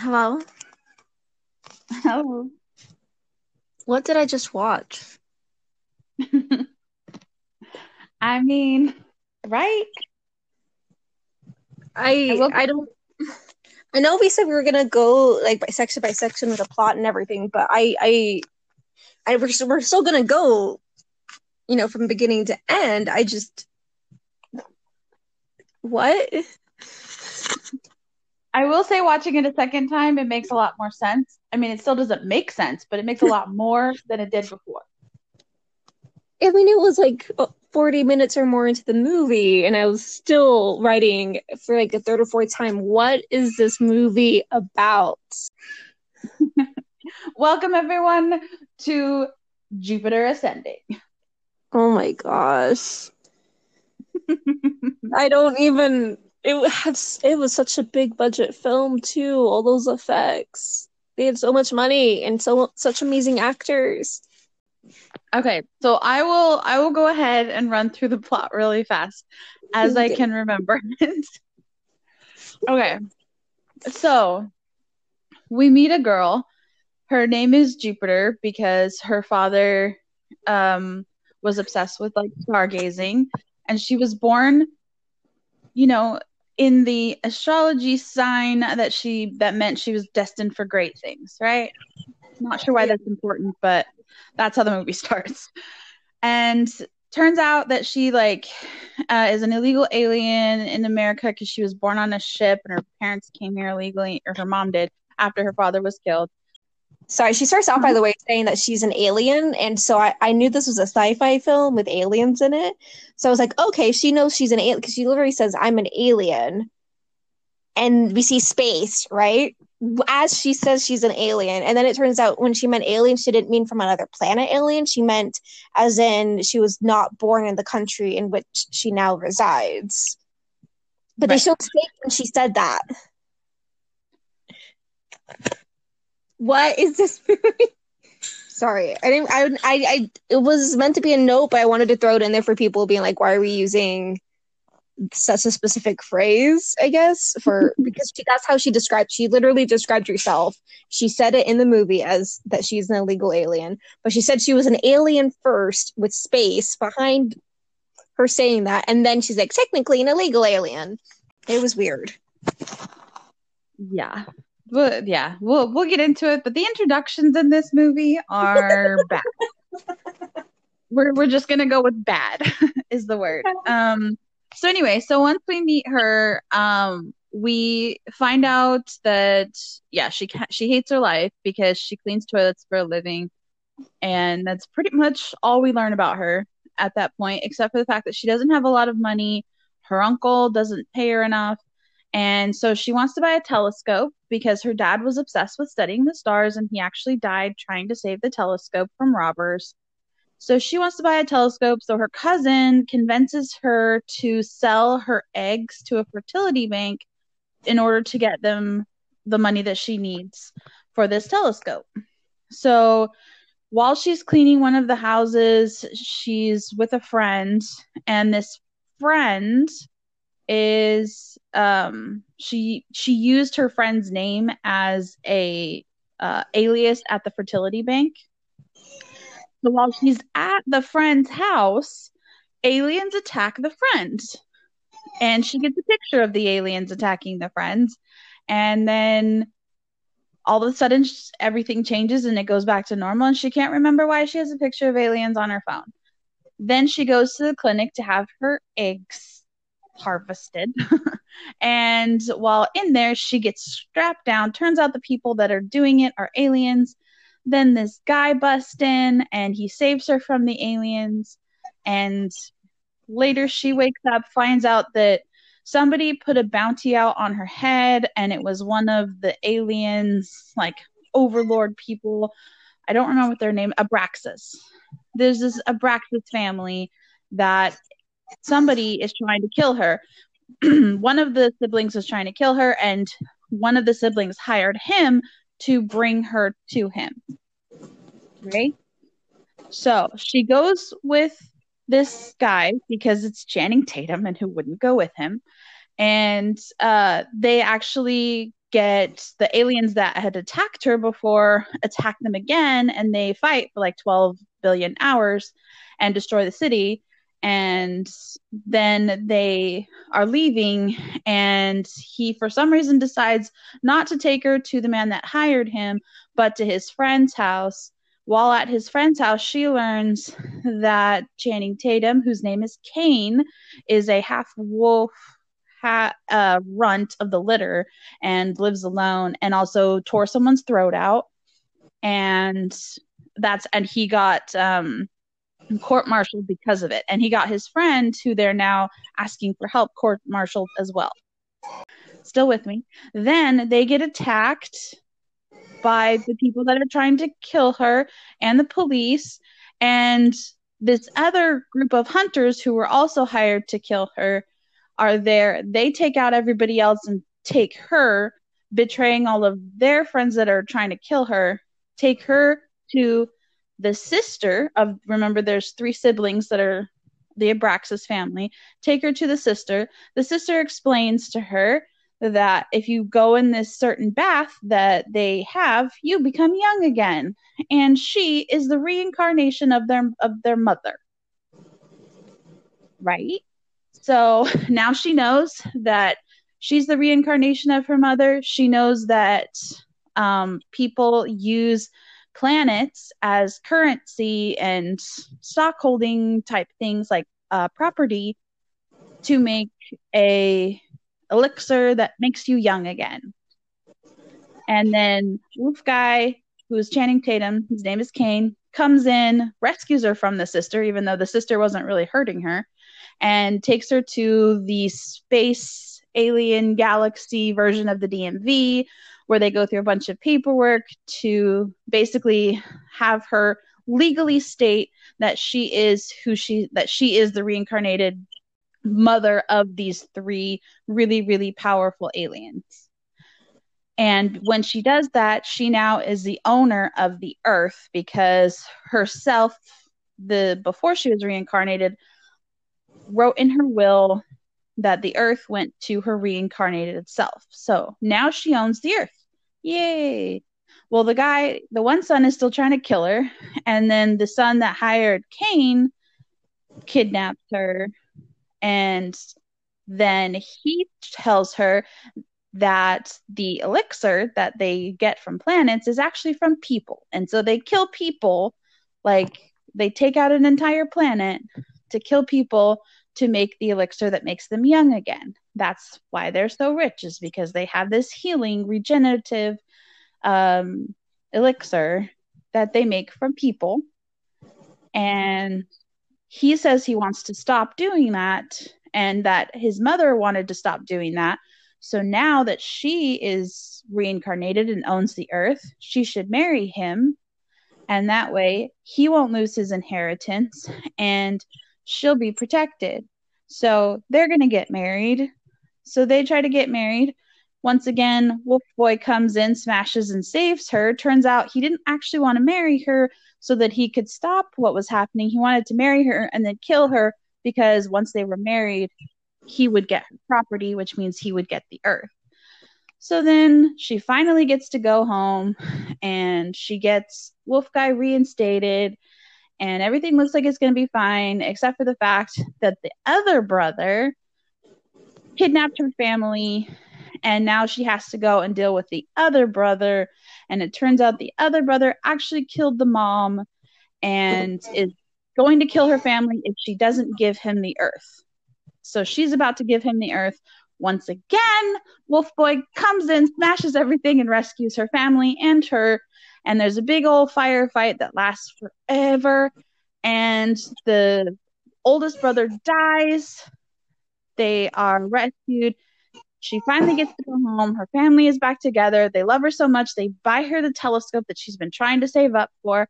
Hello? Hello. What did I just watch? I mean, right? I I don't I know we said we were gonna go like by section by section with a plot and everything, but I I I we're, s- we're still gonna go, you know, from beginning to end. I just what? I will say watching it a second time, it makes a lot more sense. I mean, it still doesn't make sense, but it makes a lot more than it did before. I mean, it was like uh, 40 minutes or more into the movie, and I was still writing for like the third or fourth time. What is this movie about? Welcome everyone to Jupiter Ascending. Oh my gosh. I don't even. It has. It was such a big budget film too. All those effects. They had so much money and so such amazing actors. Okay, so I will I will go ahead and run through the plot really fast as I can remember it. okay. So we meet a girl. Her name is Jupiter because her father um was obsessed with like stargazing and she was born you know in the astrology sign that she that meant she was destined for great things, right? Not sure why that's important, but that's how the movie starts. And turns out that she like uh, is an illegal alien in America because she was born on a ship and her parents came here illegally, or her mom did after her father was killed. Sorry, she starts off by mm-hmm. the way saying that she's an alien, and so I, I knew this was a sci-fi film with aliens in it. So I was like, okay, she knows she's an alien because she literally says, "I'm an alien," and we see space, right? As she says she's an alien, and then it turns out when she meant alien, she didn't mean from another planet alien. She meant as in she was not born in the country in which she now resides. But they Right. showed space when she said that. What is this movie? Sorry, I didn't. I, I, I. It was meant to be a note, but I wanted to throw it in there for people being like, "Why are we using such a specific phrase?" I guess for because she, that's how she described. She literally described herself. She said it in the movie as that she's an illegal alien, but she said she was an alien first with space behind her saying that, and then she's like, technically an illegal alien. It was weird. Yeah. Well, yeah, we'll we'll get into it, but the introductions in this movie are bad. we're we're just gonna go with bad is the word. Um. So anyway, so once we meet her, um, we find out that yeah, she ca- she hates her life because she cleans toilets for a living, and that's pretty much all we learn about her at that point, except for the fact that she doesn't have a lot of money. Her uncle doesn't pay her enough. And so she wants to buy a telescope because her dad was obsessed with studying the stars and he actually died trying to save the telescope from robbers. So she wants to buy a telescope. So her cousin convinces her to sell her eggs to a fertility bank in order to get them the money that she needs for this telescope. So while she's cleaning one of the houses, she's with a friend, and this friend is um she she used her friend's name as a uh, alias at the fertility bank. So while she's at the friend's house, aliens attack the friend. And she gets a picture of the aliens attacking the friends. And then all of a sudden, everything changes and it goes back to normal. And she can't remember why she has a picture of aliens on her phone. Then she goes to the clinic to have her eggs harvested. and while in there, she gets strapped down. Turns out the people that are doing it are aliens. Then this guy busts in and he saves her from the aliens. And later she wakes up, finds out that somebody put a bounty out on her head, and it was one of the aliens, like overlord people. I don't remember what their name. Abraxas. There's this Abraxas family that somebody is trying to kill her. one of the siblings is trying to kill her, and one of the siblings hired him to bring her to him. Right? So she goes with this guy because it's Channing Tatum, and who wouldn't go with him? And uh, they actually get the aliens that had attacked her before attack them again and they fight for like 12 billion hours and destroy the city and then they are leaving and he for some reason decides not to take her to the man that hired him but to his friend's house. While at his friend's house she learns that channing tatum whose name is caine is a half wolf ha- uh, runt of the litter and lives alone and also tore someone's throat out. And that's and he got um court martialed because of it. And he got his friend who they're now asking for help court martialed as well. Still with me. Then they get attacked by the people that are trying to kill her and the police. And this other group of hunters who were also hired to kill her are there. They take out everybody else and take her, betraying all of their friends that are trying to kill her, take her to the sister of remember there's three siblings that are the Abraxas family. Take her to the sister. The sister explains to her that if you go in this certain bath that they have, you become young again. And she is the reincarnation of their of their mother. Right? So now she knows that she's the reincarnation of her mother. She knows that um, people use planets as currency and stockholding type things like uh, property to make a elixir that makes you young again. And then Wolf Guy, who is Channing Tatum, his name is Caine, comes in, rescues her from the sister, even though the sister wasn't really hurting her, and takes her to the space alien galaxy version of the DMV, where they go through a bunch of paperwork to basically have her legally state that she is who she that she is the reincarnated mother of these three really really powerful aliens. And when she does that, she now is the owner of the earth because herself the before she was reincarnated wrote in her will that the earth went to her reincarnated self. So now she owns the earth. Yay. Well, the guy, the one son is still trying to kill her. And then the son that hired Caine kidnapped her. And then he tells her that the elixir that they get from planets is actually from people. And so they kill people, like they take out an entire planet to kill people to make the elixir that makes them young again. That's why they're so rich, is because they have this healing, regenerative um, elixir that they make from people. And he says he wants to stop doing that and that his mother wanted to stop doing that. So now that she is reincarnated and owns the earth, she should marry him. And that way he won't lose his inheritance and she'll be protected. So they're going to get married. So they try to get married. Once again, Wolf Boy comes in, smashes, and saves her. Turns out he didn't actually want to marry her so that he could stop what was happening. He wanted to marry her and then kill her because once they were married, he would get her property, which means he would get the earth. So then she finally gets to go home and she gets Wolf Guy reinstated and everything looks like it's going to be fine, except for the fact that the other brother kidnapped her family, and now she has to go and deal with the other brother. And it turns out the other brother actually killed the mom and is going to kill her family if she doesn't give him the earth. So she's about to give him the earth. Once again, Wolf Boy comes in, smashes everything, and rescues her family and her and there's a big old firefight that lasts forever. And the oldest brother dies. They are rescued. She finally gets to go home. Her family is back together. They love her so much they buy her the telescope that she's been trying to save up for.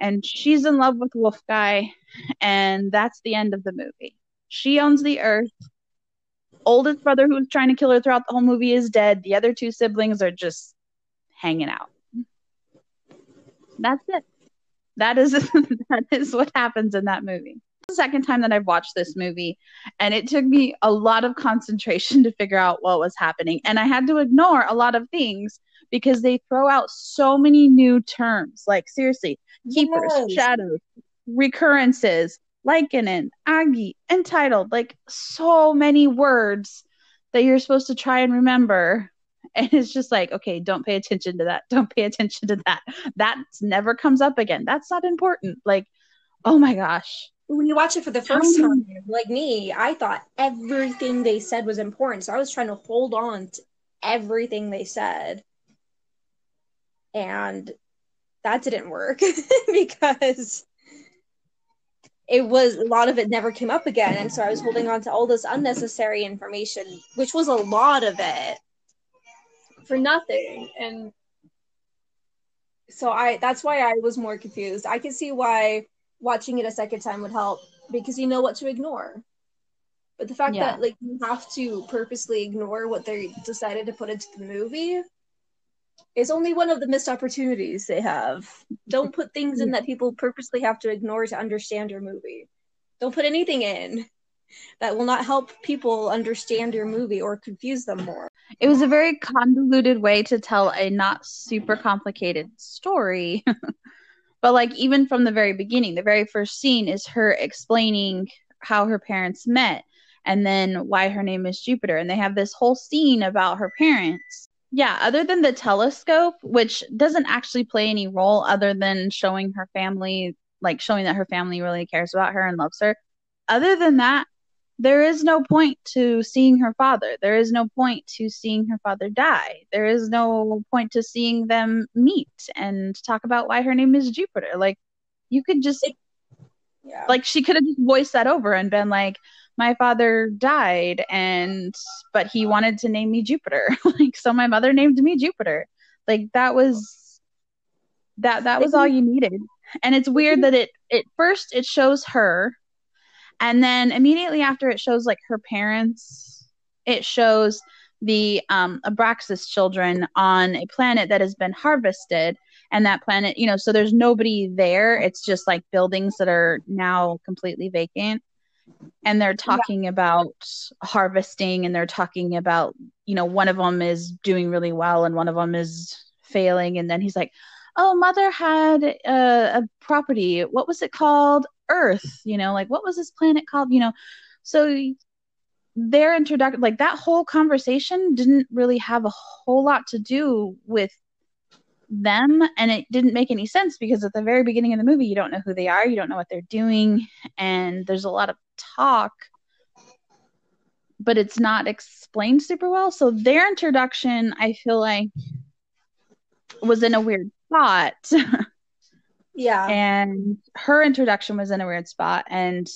And she's in love with wolf guy. And that's the end of the movie. She owns the earth. Oldest brother who's trying to kill her throughout the whole movie is dead. The other two siblings are just hanging out that's it. That is that is what happens in that movie. the second time that I've watched this movie, and it took me a lot of concentration to figure out what was happening. And I had to ignore a lot of things because they throw out so many new terms. Like, seriously, keepers, Yes. shadows, recurrences, Lycanon, Aggie, entitled, like so many words that you're supposed to try and remember. And it's just like, okay, don't pay attention to that. Don't pay attention to that. That never comes up again. That's not important. Like, oh my gosh. when you watch it for the first time, like me, I thought everything they said was important. So I was trying to hold on to everything they said. And that didn't work because it was a lot of it never came up again. And so I was holding on to all this unnecessary information, which was a lot of it for nothing. And so I that's why I was more confused. I can see why watching it a second time would help because you know what to ignore. But the fact Yeah. that like you have to purposely ignore what they decided to put into the movie is only one of the missed opportunities they have. Don't put things in that people purposely have to ignore to understand your movie. Don't put anything in that will not help people understand your movie or confuse them more. It was a very convoluted way to tell a not super complicated story. but like even from the very beginning, the very first scene is her explaining how her parents met and then why her name is Jupiter and they have this whole scene about her parents. Yeah, other than the telescope, which doesn't actually play any role other than showing her family, like showing that her family really cares about her and loves her. Other than that, there is no point to seeing her father. There is no point to seeing her father die. There is no point to seeing them meet and talk about why her name is Jupiter. Like, you could just, Yeah. like, she could have just voiced that over and been like, my father died and, but he wanted to name me Jupiter. like, so my mother named me Jupiter. Like, that was, that, that was all you needed. And it's weird that it, it first, it shows her and then immediately after it shows like her parents it shows the um, abraxas children on a planet that has been harvested. And that planet you know so there's nobody there. It's just like buildings that are now completely vacant. And they're talking about harvesting and they're talking about you know one of them is doing really well and one of them is failing. And then he's like oh mother had a, a property. What was it called earth you know like what was this planet called you know? So their introduction like that whole conversation didn't really have a whole lot to do with them and it didn't make any sense because at the very beginning of the movie you don't know who they are you don't know what they're doing and there's a lot of talk but it's not explained super well. So their introduction i feel like was in a weird spot yeah. and her introduction was in a weird spot and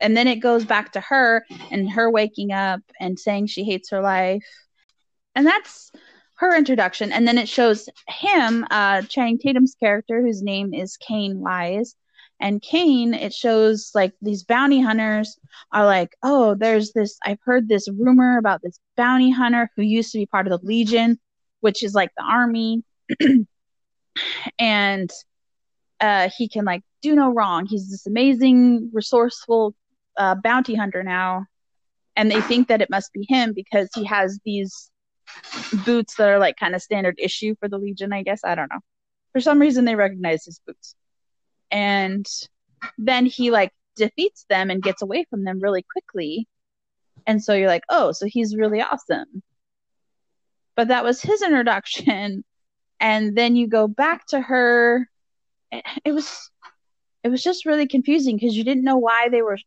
and then it goes back to her and her waking up and saying she hates her life. And that's her introduction and then it shows him uh channing tatum's character whose name is caine wise. And caine it shows like these bounty hunters are like oh there's this i've heard this rumor about this bounty hunter who used to be part of the legion which is like the army. And uh, he can like do no wrong. He's this amazing, resourceful uh, bounty hunter now, and they think that it must be him because he has these boots that are like kind of standard issue for the Legion. I guess I don't know. For some reason, they recognize his boots, and then he like defeats them and gets away from them really quickly. And so you're like, oh, so he's really awesome. But that was his introduction. And then you go back to her it was it was just really confusing because you didn't know why they were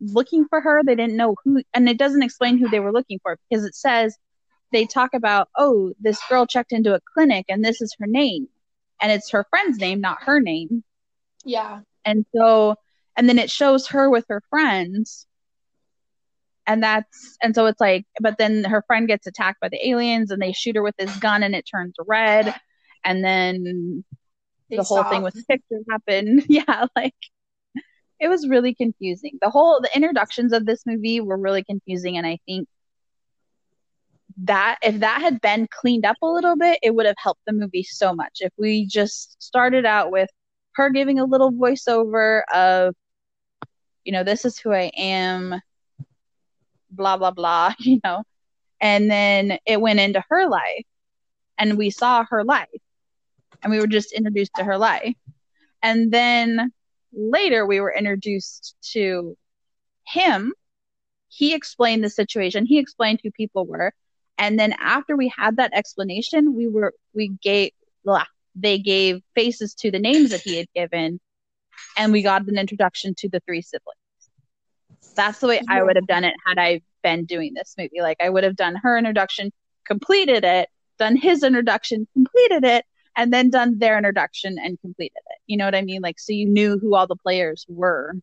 looking for her. They didn't know who and it doesn't explain who they were looking for because it says they talk about oh this girl checked into a clinic and this is her name and it's her friend's name not her name. Yeah. and so and then it shows her with her friends. And that's and so it's like but then her friend gets attacked by the aliens and they shoot her with this gun and it turns red. And then the whole thing with the picture happened. yeah, like it was really confusing. The whole the introductions of this movie were really confusing and I think that if that had been cleaned up a little bit, it would have helped the movie so much. If we just started out with her giving a little voiceover of you know, this is who I am, blah, blah, blah, you know. And then it went into her life and we saw her life and we were just introduced to her life. And then later we were introduced to him. He explained the situation, he explained who people were. And then after we had that explanation, we were, we gave, blah, they gave faces to the names that he had given and we got an introduction to the three siblings. That's the way I would have done it had I been doing this movie. Like I would have done her introduction, completed it, done his introduction, completed it, and then done their introduction and completed it. You know what I mean? Like so you knew who all the players were.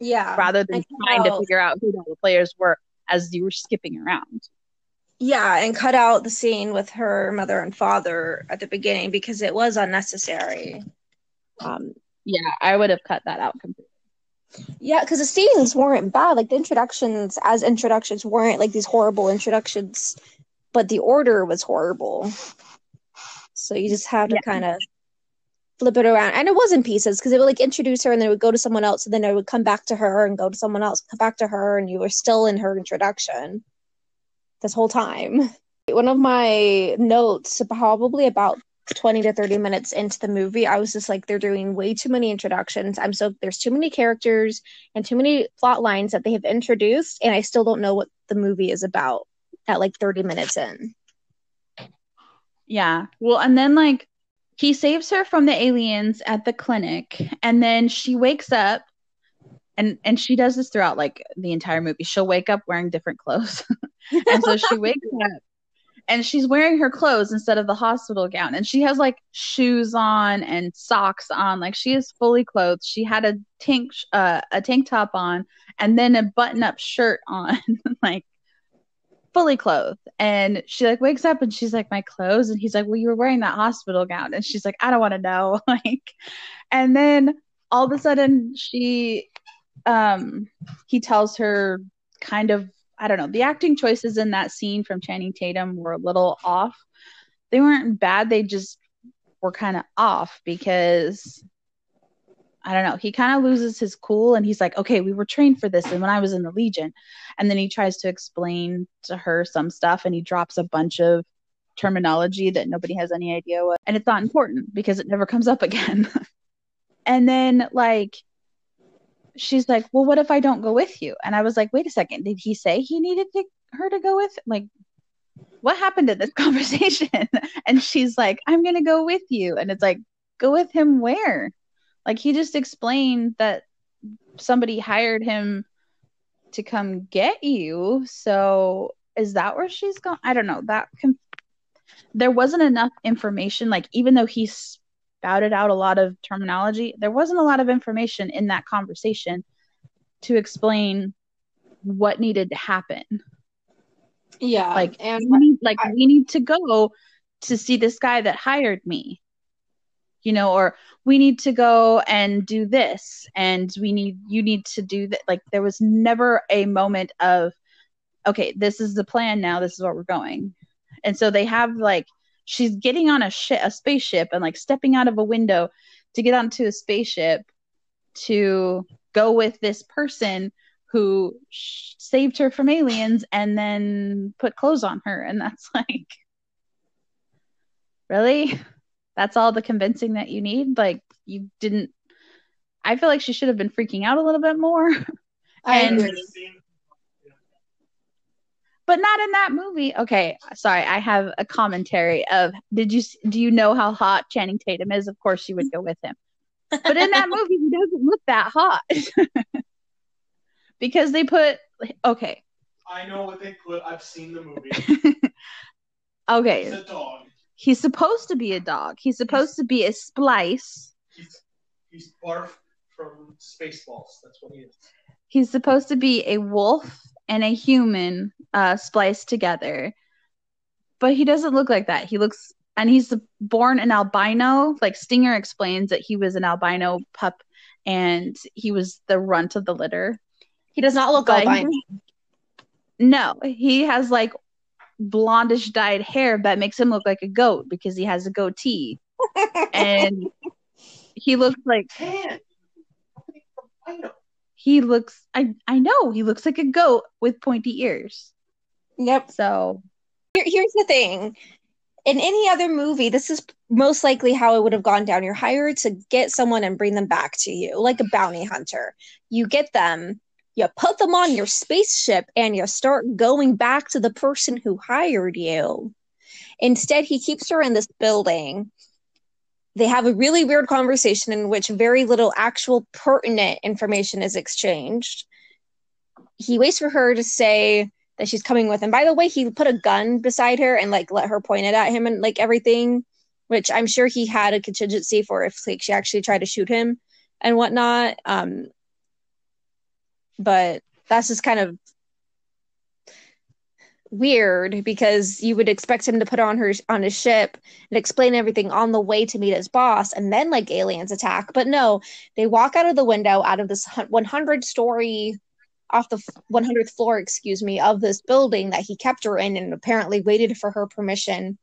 Yeah. Rather than trying to figure out who all the players were as you were skipping around. Yeah, and cut out the scene with her mother and father at the beginning because it was unnecessary. Um, yeah, I would have cut that out completely. Yeah, because the scenes weren't bad. Like the introductions, as introductions, weren't like these horrible introductions, but the order was horrible. So you just have to yeah. kind of flip it around, and it was in pieces because it would like introduce her, and then it would go to someone else, and then it would come back to her, and go to someone else, come back to her, and you were still in her introduction this whole time. One of my notes, probably about 20 to 30 minutes into the movie, I was just like, they're doing way too many introductions. I'm so there's too many characters and too many plot lines that they have introduced, and I still don't know what the movie is about at like 30 minutes in. Yeah. Well, and then like he saves her from the aliens at the clinic, and then she wakes up and and she does this throughout like the entire movie. She'll wake up wearing different clothes. and so she wakes up and she's wearing her clothes instead of the hospital gown and she has like shoes on and socks on like she is fully clothed she had a tank uh, a tank top on and then a button up shirt on like fully clothed. And she like wakes up and she's like my clothes? And he's like well you were wearing that hospital gown. And she's like i don't want to know. Like and then all of a sudden she um he tells her kind of I don't know, the acting choices in that scene from Channing Tatum were a little off. They weren't bad, they just were kind of off because I don't know, he kind of loses his cool and he's like, okay, we were trained for this. And when I was in the Legion, and then he tries to explain to her some stuff and he drops a bunch of terminology that nobody has any idea what, and it's not important because it never comes up again. and then, like, she's like, "Well, what if I don't go with you?" And I was like, "Wait a second, did he say he needed to, her to go with? Like, what happened in this conversation?" and she's like, "I'm gonna go with you," and it's like, "Go with him where?" Like he just explained that somebody hired him to come get you. So is that where she's going? I don't know. That com- there wasn't enough information. Like even though he spouted out a lot of terminology. There wasn't a lot of information in that conversation to explain what needed to happen. Yeah. Like and we need, like I, we need to go to see this guy that hired me. You know, or we need to go and do this and we need you need to do that. Like there was never a moment of okay, this is the plan now, this is where we're going. And so they have like she's getting on a ship, a spaceship, and like stepping out of a window to get onto a spaceship to go with this person who sh- saved her from aliens and then put clothes on her, and that's like, really, that's all the convincing that you need. Like you didn't. I feel like she should have been freaking out a little bit more. I and, agree but not in that movie. Okay, sorry, I have a commentary of did you do you know how hot Channing Tatum is? Of course you would go with him. But in that movie he doesn't look that hot. because they put okay. I know what they put. I've seen the movie. okay. He's a dog. He's supposed to be a dog. He's supposed he's, to be a splice. He's he's barf from Spaceballs. That's what he is. He's supposed to be a wolf and a human uh, spliced together. But he doesn't look like that. He looks, and he's born an albino. Like Stinger explains that he was an albino pup and he was the runt of the litter. He does not look but albino. He, no, he has like blondish dyed hair that makes him look like a goat because he has a goatee. and he looks like he looks I I know he looks like a goat with pointy ears. Yep. So Here, here's the thing. In any other movie, this is most likely how it would have gone down. You're hired to get someone and bring them back to you, like a bounty hunter. You get them, you put them on your spaceship, and you start going back to the person who hired you. Instead, he keeps her in this building. They have a really weird conversation in which very little actual pertinent information is exchanged. He waits for her to say that she's coming with him. By the way, he put a gun beside her and like let her point it at him and like everything, which I'm sure he had a contingency for if like she actually tried to shoot him and whatnot. Um, but that's just kind of weird because you would expect him to put on her on his ship and explain everything on the way to meet his boss and then like aliens attack. But no they walk out of the window out of this 100 story off the 100th floor excuse me of this building that he kept her in and apparently waited for her permission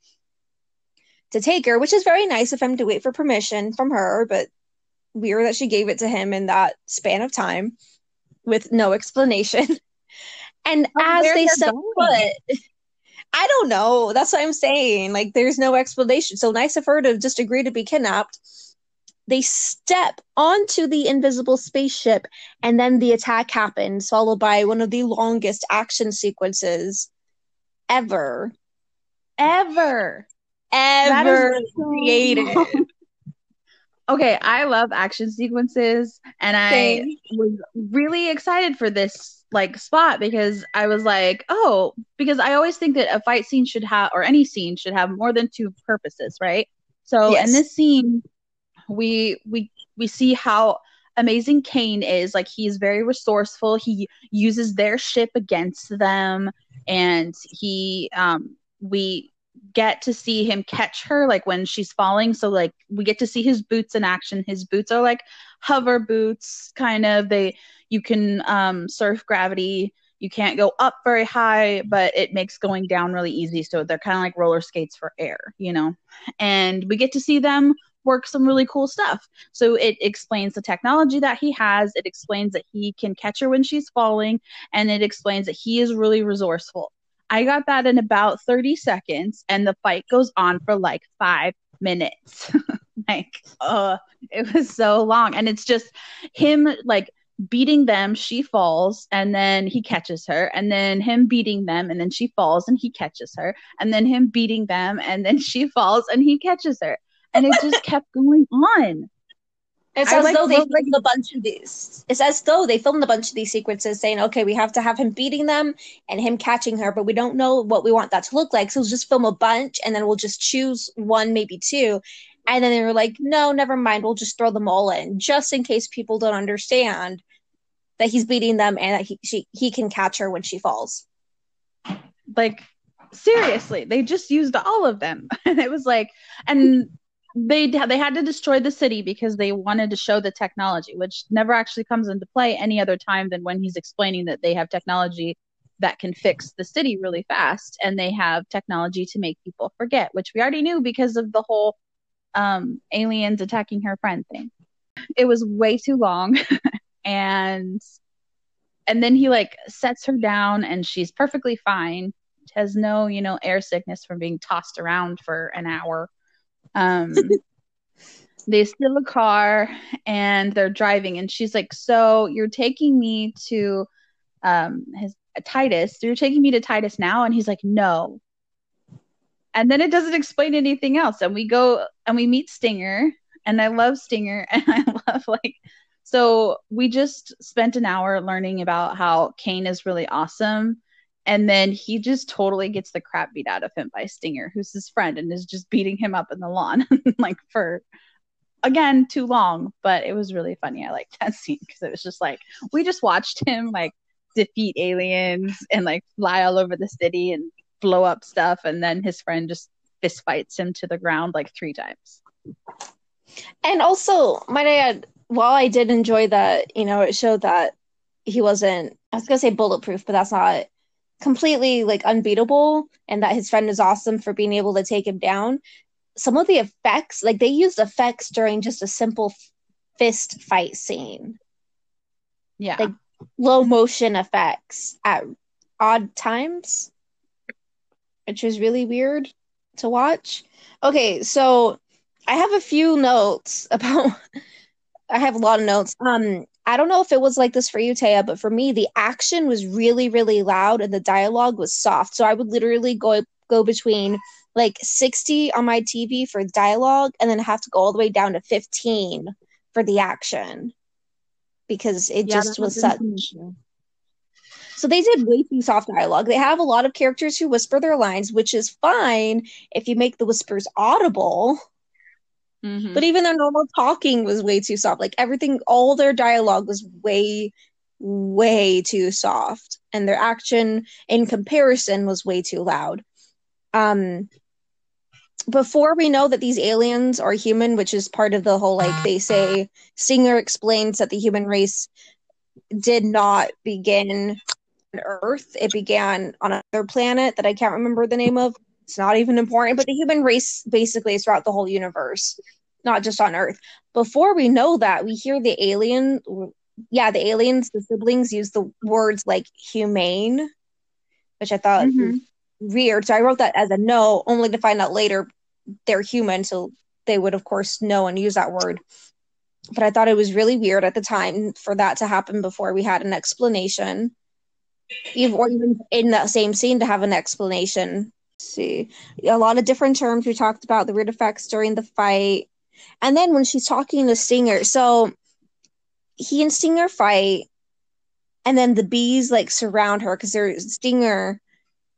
to take her which is very nice of him to wait for permission from her but weird that she gave it to him in that span of time with no explanation. And oh, as they set going. foot i don't know. That's what i'm saying. Like there's no explanation. So nice of her to just agree to be kidnapped. They step onto the invisible spaceship and then the attack happens followed by one of the longest action sequences ever. Ever. ever so created. long. Okay, I love action sequences and I was really excited for this like spot because I was like, oh, because I always think that a fight scene should have or any scene should have more than two purposes, right? So Yes. in this scene we we we see how amazing Caine is. Like he's very resourceful. He uses their ship against them and he um we get to see him catch her like when she's falling. So like we get to see his boots in action. His boots are like hover boots kind of. They you can um surf gravity. You can't go up very high but it makes going down really easy. So they're kind of like roller skates for air you know? And we get to see them work some really cool stuff. So it explains the technology that he has. It explains that he can catch her when she's falling. And it explains that he is really resourceful I got that in about 30 seconds, and the fight goes on for like five minutes. like, uh, it was so long. And it's just him like beating them, she falls, and then he catches her, and then him beating them, and then she falls, and he catches her, and then him beating them, and then she falls, and he catches her. And it just kept going on. It's I as like though they wrote, like- filmed a bunch of these. It's as though they filmed a bunch of these sequences saying, okay, we have to have him beating them and him catching her, but we don't know what we want that to look like. So we'll just film a bunch and then we'll just choose one, maybe two. And then they were like, no, never mind. We'll just throw them all in just in case people don't understand that he's beating them and that he, she, he can catch her when she falls. like seriously they just used all of them and it was like and they they had to destroy the city because they wanted to show the technology which never actually comes into play any other time than when he's explaining that they have technology that can fix the city really fast and they have technology to make people forget which we already knew because of the whole um aliens attacking her friend thing. It was way too long and and then he like sets her down and she's perfectly fine. Has no you know air sickness from being tossed around for an hour um they steal a car and they're driving and she's like so you're taking me to um his titus. You're taking me to titus now? And he's like no. And then it doesn't explain anything else. And we go and we meet stinger and i love stinger and i love like so we just spent an hour learning about how caine is really awesome and then he just totally gets the crap beat out of him by stinger who's his friend and is just beating him up in the lawn like for again too long. But it was really funny. I liked that scene because it was just like we just watched him like defeat aliens and like fly all over the city and blow up stuff. And then his friend just fist fights him to the ground like three times. And also, might I add, while I did enjoy that, you know, it showed that he wasn't, I was to say bulletproof, but that's not completely like unbeatable and that his friend is awesome for being able to take him down. Some of the effects, like they used effects during just a simple fist fight scene. Yeah. Like- low motion effects at odd times, which was really weird to watch. Okay, so I have a few notes about. I have a lot of notes. Um, I don't know if it was like this for you, Taia, but for me, the action was really, really loud and the dialogue was soft. So I would literally go go between like 60 on my TV for dialogue and then have to go all the way down to 15 for the action because it Yeah, just was such to me too. so they did way too soft dialogue. They have a lot of characters who whisper their lines, which is fine if you make the whispers audible. Mhm. But even their normal talking was way too soft. Like everything, all their dialogue was way, way too soft. And their action in comparison was way too loud. Um before we know that these aliens are human, which is part of the whole like they say Stinger explains that the human race did not begin on Earth. It began on another planet that I can't remember the name of. It's not even important, but the human race basically is throughout the whole universe, not just on Earth. Before we know that, we hear the alien, yeah, the aliens, the siblings use the words like humane, which I thought Mhm. weird. So I wrote that as a no, only to find out later they're human, so they would of course know and use that word. But I thought it was really weird at the time for that to happen before we had an explanation. Even or even in that same scene to have an explanation. See. A lot of different terms we talked about, the weird effects during the fight. And then when she's talking to Stinger, so he and Stinger fight, and then the bees like surround her because their Stinger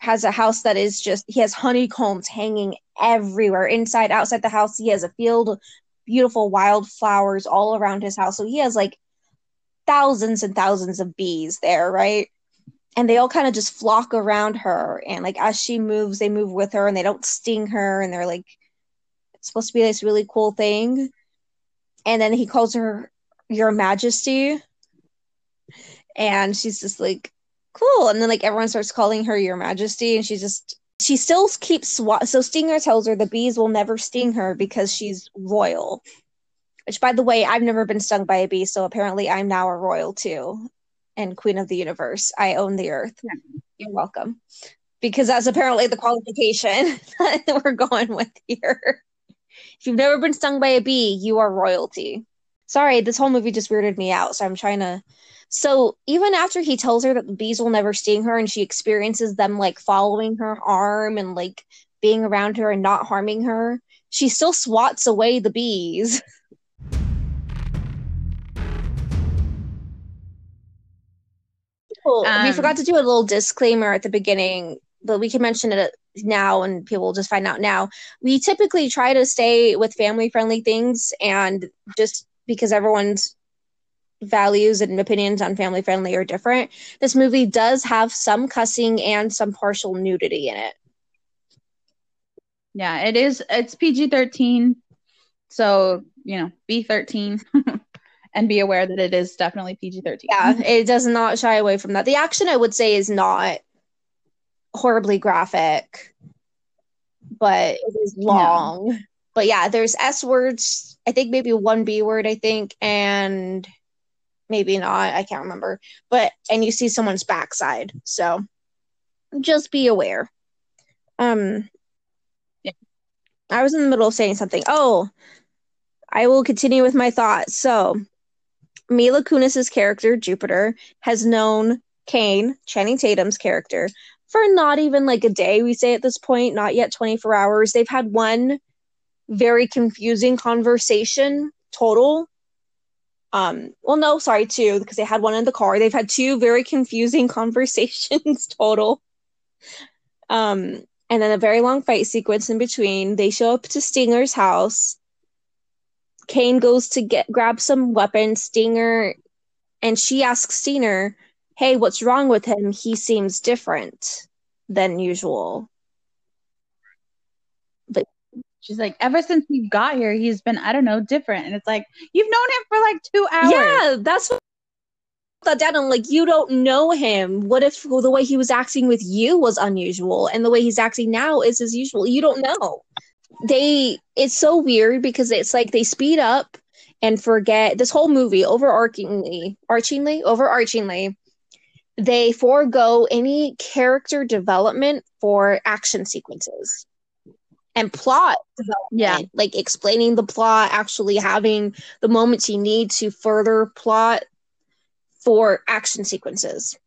has a house that is just he has honeycombs hanging everywhere inside outside the house he has a field beautiful wildflowers all around his house so he has like thousands and thousands of bees there right and they all kind of just flock around her and like as she moves they move with her and they don't sting her and they're like it's supposed to be this really cool thing. And then he calls her your majesty and she's just like cool. And then like everyone starts calling her your majesty and she just she still keeps swa- so stinger tells her the bees will never sting her because she's royal which by the way i've never been stung by a bee so apparently i'm now a royal too and queen of the universe. I own the earth. Yeah. you're welcome. Because that's apparently the qualification that we're going with here. If you've never been stung by a bee you are royalty. Sorry this whole movie just weirded me out so i'm trying to. So even after he tells her that the bees will never sting her and she experiences them like following her arm and like being around her and not harming her, she still swats away the bees. Cool. we Um, forgot to do a little disclaimer at the beginning, but we can mention it now and people will just find out now. We typically try to stay with family friendly things and just because everyone's values and opinions on family friendly are different. This movie does have some cussing and some partial nudity in it. Yeah, it is. It's PG 13. So, you know, be 13 and be aware that it is definitely PG 13. Yeah, it does not shy away from that. The action, I would say, is not horribly graphic, but it is long. But yeah, there's S words. I think maybe one B word, I think, and maybe not. I can't remember. But, and you see someone's backside. So just be aware. Um, Yeah. I was in the middle of saying something. Oh, I will continue with my thoughts. So, Mila Kunis's character, Jupiter, has known Caine, Channing Tatum's character, for not even like a day, we say at this point, not yet 24 hours. They've had one very confusing conversation total. Um, well, no, sorry, two, because they had one in the car. They've had two very confusing conversations total. Um, and then a very long fight sequence in between. They show up to Stinger's house. Caine goes to get grab some weapons. Stinger and she asks Stinger, "Hey, what's wrong with him? He seems different than usual." But She's like, ever since he got here, he's been, I don't know, different. And it's like, you've known him for like two hours. Yeah, that's what I thought down. I'm like, you don't know him. What if the way he was acting with you was unusual, and the way he's acting now is as usual? You don't know. They, it's so weird because it's like they speed up, and forget this whole movie overarchingly, archingly, overarchingly, they forego any character development for action sequences and plot development, Yeah. like explaining the plot, actually having the moments you need to further plot for action sequences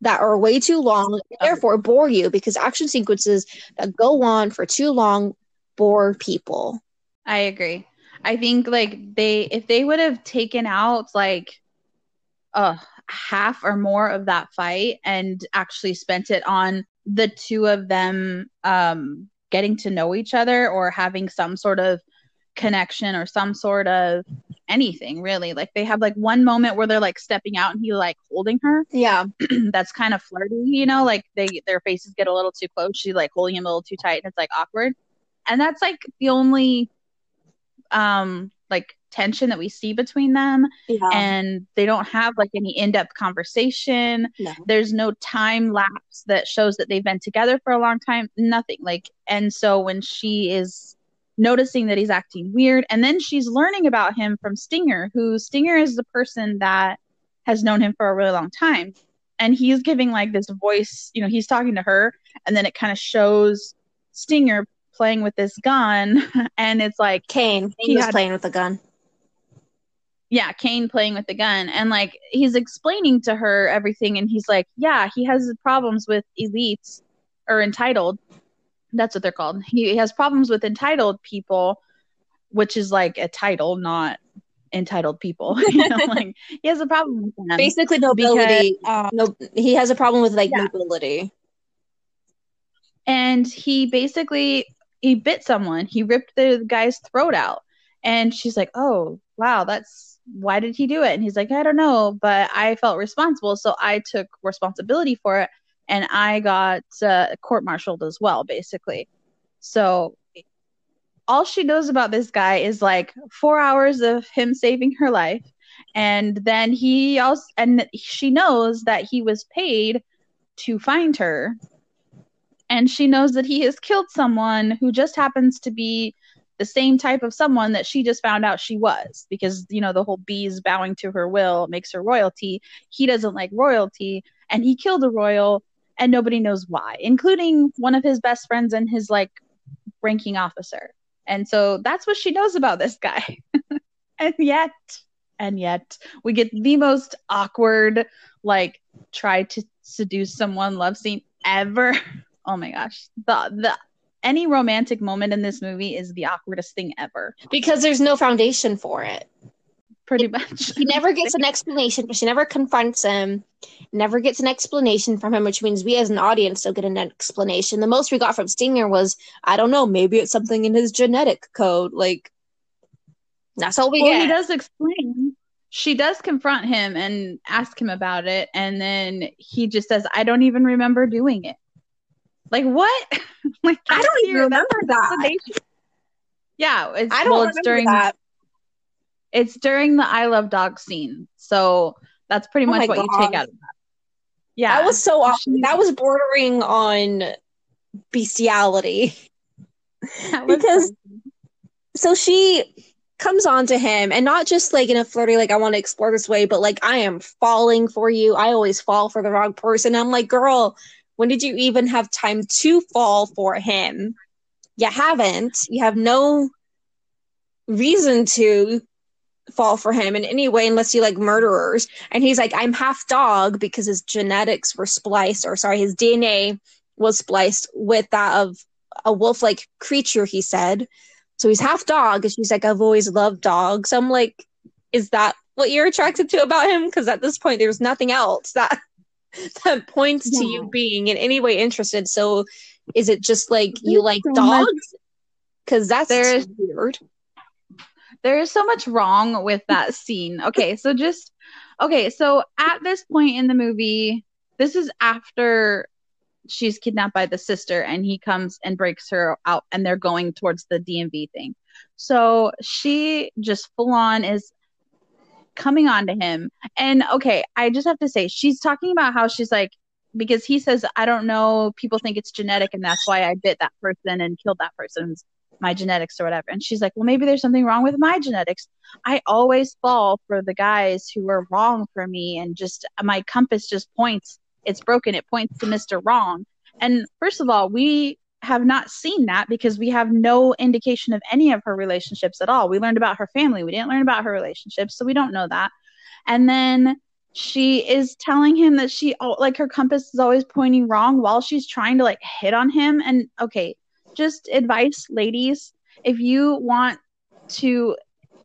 that are way too long, and therefore bore you because action sequences that go on for too long bore people. I agree. I think like they if they would have taken out like uh half or more of that fight and actually spent it on the two of them um getting to know each other or having some sort of connection or some sort of anything really like they have like one moment where they're like stepping out and he like holding her Yeah. that's kind of flirty, you know, like they their faces get a little too close. She's like holding him a little too tight and it's like awkward. And that's like the only um like tension that we see between them Yeah. and they don't have like any in-depth conversation. No. There's no time lapse that shows that they've been together for a long time, nothing. Like and so when she is noticing that he's acting weird and then she's learning about him from Stinger, who Stinger is the person that has known him for a really long time and he's giving like this voice you know he's talking to her and then it kind of shows stinger playing with this gun and it's like Caine. He He was had- playing with a gun. yeah caine playing with the gun and like he's explaining to her everything and he's like yeah he has problems with elites or entitled that's what they're called he has problems with entitled people which is like a title not entitled people you know like he has a problem with them Basically, nobility. um, no, he has a problem with like Yeah. nobility. and he basically he bit someone he ripped the guy's throat out. And she's like oh wow that's why did he do it? And he's like i don't know but i felt responsible so i took responsibility for it and i got uh, court-martialed as well basically. So all she knows about this guy is like four hours of him saving her life and then he also and she knows that he was paid to find her and she knows that he has killed someone who just happens to be the same type of someone that she just found out she was because you know the whole bees bowing to her will makes her royalty. He doesn't like royalty and he killed a royal and nobody knows why including one of his best friends and his like ranking officer. And so that's what she knows about this guy. And yet and yet we get the most awkward like try to seduce someone love scene ever oh my gosh the the any romantic moment in this movie is the awkwardest thing ever because there's no foundation for it. pretty much He never gets an explanation, but she never confronts him. Never gets an explanation from him, which means we as an audience don't get an explanation. The most we got from Stinger was, I don't know, maybe it's something in his genetic code. Like, that's all we well get. he does explain she does confront him and ask him about it and then he just says i don't even remember doing it like what like I don't even remember that. yeah it's, I don't well, remember it's during that. it's during the i love dogs scene so that's pretty Oh much what you take out of that yeah That was so awesome. That was bordering on bestiality. because- crazy. so she comes on to him and not just like in a flirty like i want to explore this way but like i am falling for you i always fall for the wrong person i'm like girl when did you even have time to fall for him you haven't you have no reason to fall for him in any way unless you like murderers and he's like i'm half dog because his genetics were spliced or sorry his dna was spliced with that of a wolf like creature he said so he's half dog, and she's like, I've always loved dogs. I'm like, is that what you're attracted to about him? Because at this point, there's nothing else that that points to you being in any way interested. So is it just like you There's like so dogs? Because that's There is- weird. there is so much wrong with that scene. Okay, so just okay, so at this point in the movie, this is after she's kidnapped by the sister and he comes and breaks her out and they're going towards the DMV thing. So she just full on is coming on to him. And okay, I just have to say she's talking about how she's like because he says I don't know, people think it's genetic and that's why I bit that person and killed that person's my genetics or whatever. And she's like, well, maybe there's something wrong with my genetics. I always fall for the guys who are wrong for me, and just my compass just points. It's broken. It points to Mr. Wrong. And first of all, we have not seen that because we have no indication of any of her relationships at all. We learned about her family. We didn't learn about her relationships, so we don't know that. And then she is telling him that she like her compass is always pointing wrong while she's trying to like hit on him and okay, just advice ladies, if you want to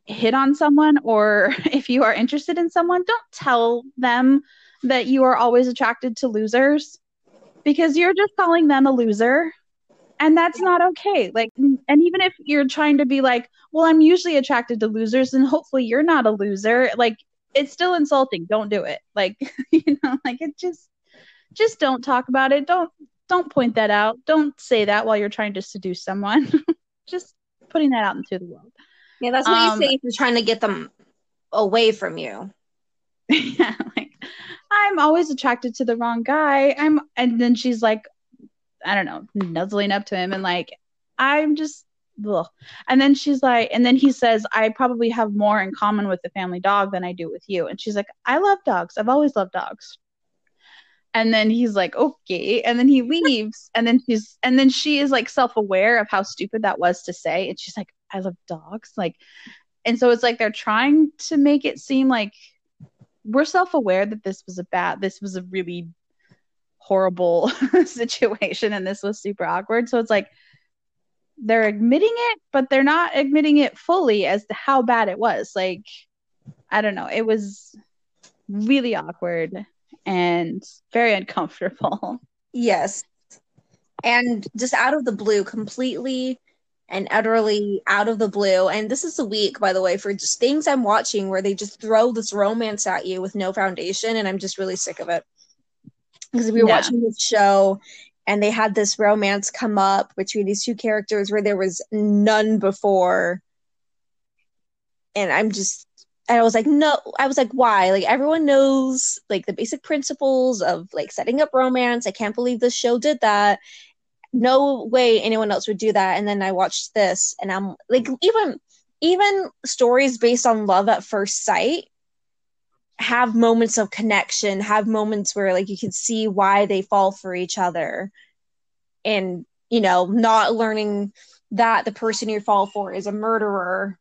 hit on someone or if you are interested in someone, don't tell them that you are always attracted to losers because you're just calling them a loser and that's not okay. Like and even if you're trying to be like well i'm usually attracted to losers and hopefully you're not a loser. Like it's still insulting. Don't do it. Like you know like it just just don't talk about it. Don't don't point that out. Don't say that while you're trying to seduce someone. Just putting that out into the world. Yeah that's what um, you say if you're trying to get them away from you. Yeah like i'm always attracted to the wrong guy. I'm and then she's like I don't know, nuzzling up to him and like, I'm just, ugh. and then she's like, and then he says, I probably have more in common with the family dog than I do with you. And she's like, I love dogs. I've always loved dogs. And then he's like, okay. And then he leaves. and then she's, and then she is like self aware of how stupid that was to say. And she's like, I love dogs. Like, and so it's like they're trying to make it seem like we're self aware that this was a bad, this was a really horrible situation and this was super awkward. So it's like they're admitting it, but they're not admitting it fully as to how bad it was. Like, I don't know. It was really awkward and very uncomfortable. Yes. And just out of the blue, completely and utterly out of the blue. And this is a week, by the way, for just things I'm watching where they just throw this romance at you with no foundation. And I'm just really sick of it because we were watching this show and they had this romance come up between these two characters where there was none before. And i'm just and i was like no i was like why? Like everyone knows like the basic principles of like setting up romance. I can't believe this show did that. No way anyone else would do that. And then i watched this and i'm like even even stories based on love at first sight have moments of connection, have moments where like you can see why they fall for each other. And, you know, not learning that the person you fall for is a murderer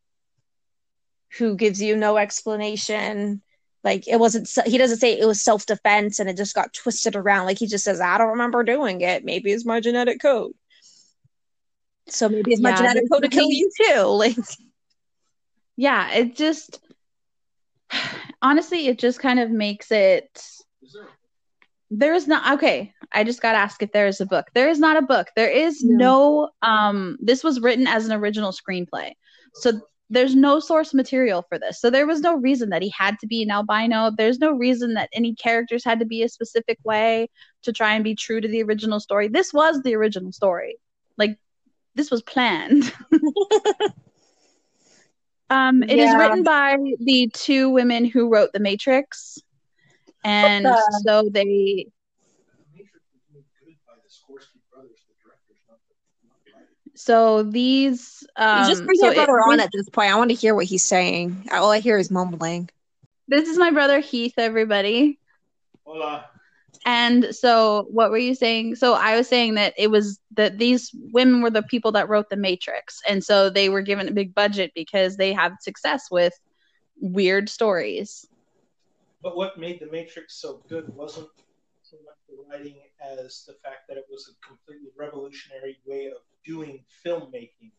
who gives you no explanation. Like it wasn't, he doesn't say it was self defense and it just got twisted around. Like he just says, I don't remember doing it. Maybe it's my genetic code. So maybe it's yeah, my genetic code to kill you too. Like, yeah, it just, honestly, it just kind of makes it. There is not okay. I just got asked if there is a book. There is not a book. There is no. Um, this was written as an original screenplay, so there's no source material for this. So there was no reason that he had to be an albino. There's no reason that any characters had to be a specific way to try and be true to the original story. This was the original story. Like this was planned. Um, it yeah. is written by the two women who wrote The Matrix, and the... so they. So these. Um, just bring so your brother it, on at this point. I want to hear what he's saying. All I hear is mumbling. This is my brother Heath. Everybody. Hola. And so, what were you saying? So, I was saying that it was that these women were the people that wrote The Matrix. And so, they were given a big budget because they had success with weird stories. But what made The Matrix so good wasn't so much the writing as the fact that it was a completely revolutionary way of doing filmmaking.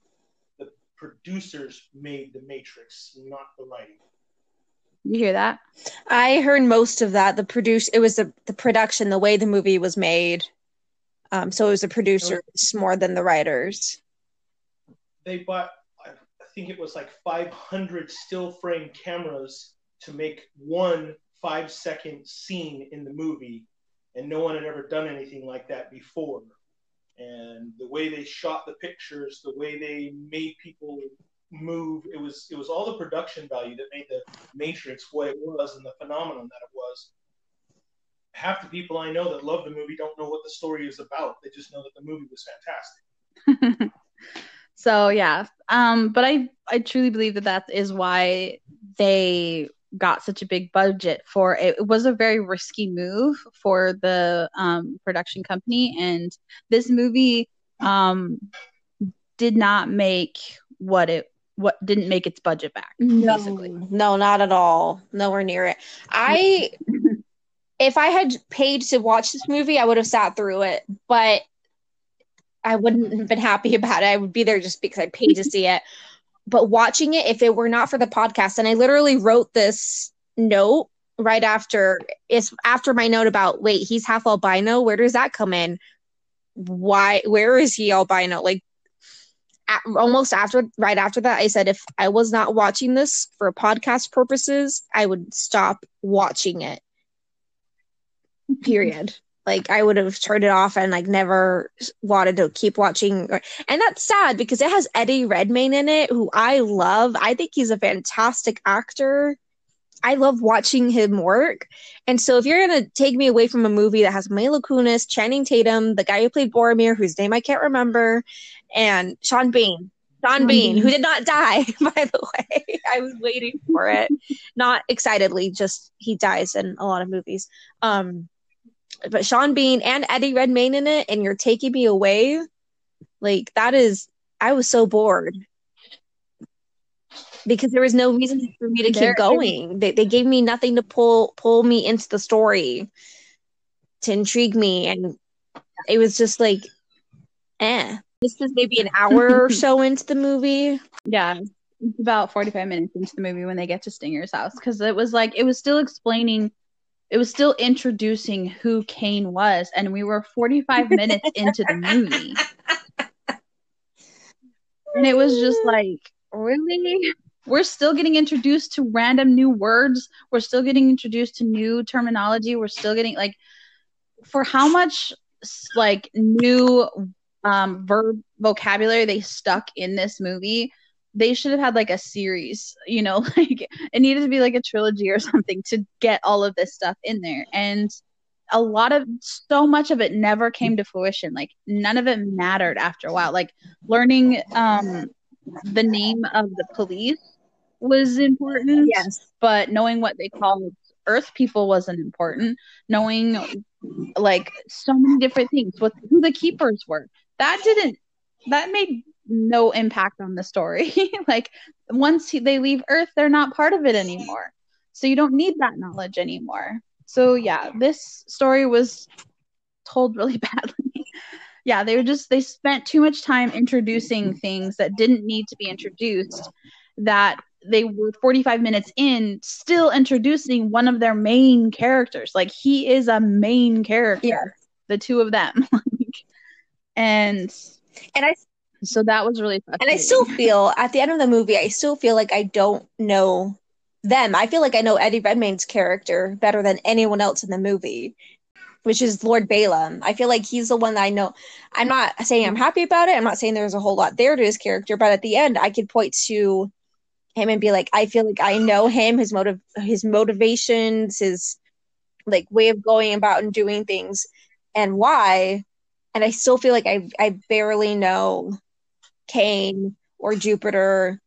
The producers made The Matrix, not the writing. You hear that? I heard most of that. The produce it was the the production, the way the movie was made. Um, so it was the producers more than the writers. They bought, I think it was like 500 still frame cameras to make one five second scene in the movie, and no one had ever done anything like that before. And the way they shot the pictures, the way they made people move. It was it was all the production value that made the Matrix what it was and the phenomenon that it was. Half the people I know that love the movie don't know what the story is about. They just know that the movie was fantastic. So yeah, um, but I I truly believe that that is why they got such a big budget for it. It was a very risky move for the um, production company, and this movie um, did not make what it what didn't make its budget back. No, Basically, no, not at all. Nowhere near it. I, if I had paid to watch this movie, I would have sat through it, but I wouldn't have been happy about it. I would be there just because I paid to see it. But watching it, if it were not for the podcast, and I literally wrote this note right after it's after my note about wait, he's half albino. Where does that come in? Why? Where is he albino? Like a- almost after right after that i said if i was not watching this for podcast purposes i would stop watching it. Period. Like i would have turned it off and like never wanted to keep watching and that's sad because it has eddie redmayne in it who i love. I think he's a fantastic actor i love watching him work and so if you're going to take me away from a movie that has mila kunis channing tatum the guy who played boromir whose name i can't remember and Sean Bean. Sean Bean. who did not die, by the way. I was waiting for it. not excitedly, just he dies in a lot of movies. Um but Sean Bean and Eddie Redmayne in it, and you're taking me away. Like that is I was so bored. Because there was no reason for me to There- keep going. They they gave me nothing to pull pull me into the story to intrigue me. And it was just like eh. This is maybe an hour or so into the movie. yeah, it's about forty five minutes into the movie when they get to Stinger's house because it was like it was still explaining. It was still introducing who Caine was, and we were 45 minutes into the movie. And it was just like, really? We're still getting introduced to random new words. We're still getting introduced to new terminology. We're still getting like for how much like new um verb vocabulary they stuck in this movie, they should have had like a series, you know, like it needed to be like a trilogy or something to get all of this stuff in there. And a lot of so much of it never came to fruition. Like none of it mattered after a while. Like learning um the name of the police was important Yes. but knowing what they called earth people wasn't important. Knowing like so many different things what who the keepers were. That didn't that made no impact on the story. Like once they leave earth they're not part of it anymore. So you don't need that knowledge anymore. So yeah this story was told really badly. Yeah they were just they spent too much time introducing things that didn't need to be introduced that they were 45 minutes in still introducing one of their main characters like he is a main character Yeah. the two of them and And I so that was really and. I still feel at the end of the movie, I still feel like I don't know them. I feel like I know Eddie Redmayne's character better than anyone else in the movie, which is Lord Balaam. I feel like he's the one that I know. I'm not saying I'm mm-hmm. happy about it. I'm not saying there's a whole lot there to his character, but at the end, I could point to him and be like, I feel like I know him, his motive, his motivations, his like way of going about and doing things, and why. And I still feel like I I barely know Caine or Jupiter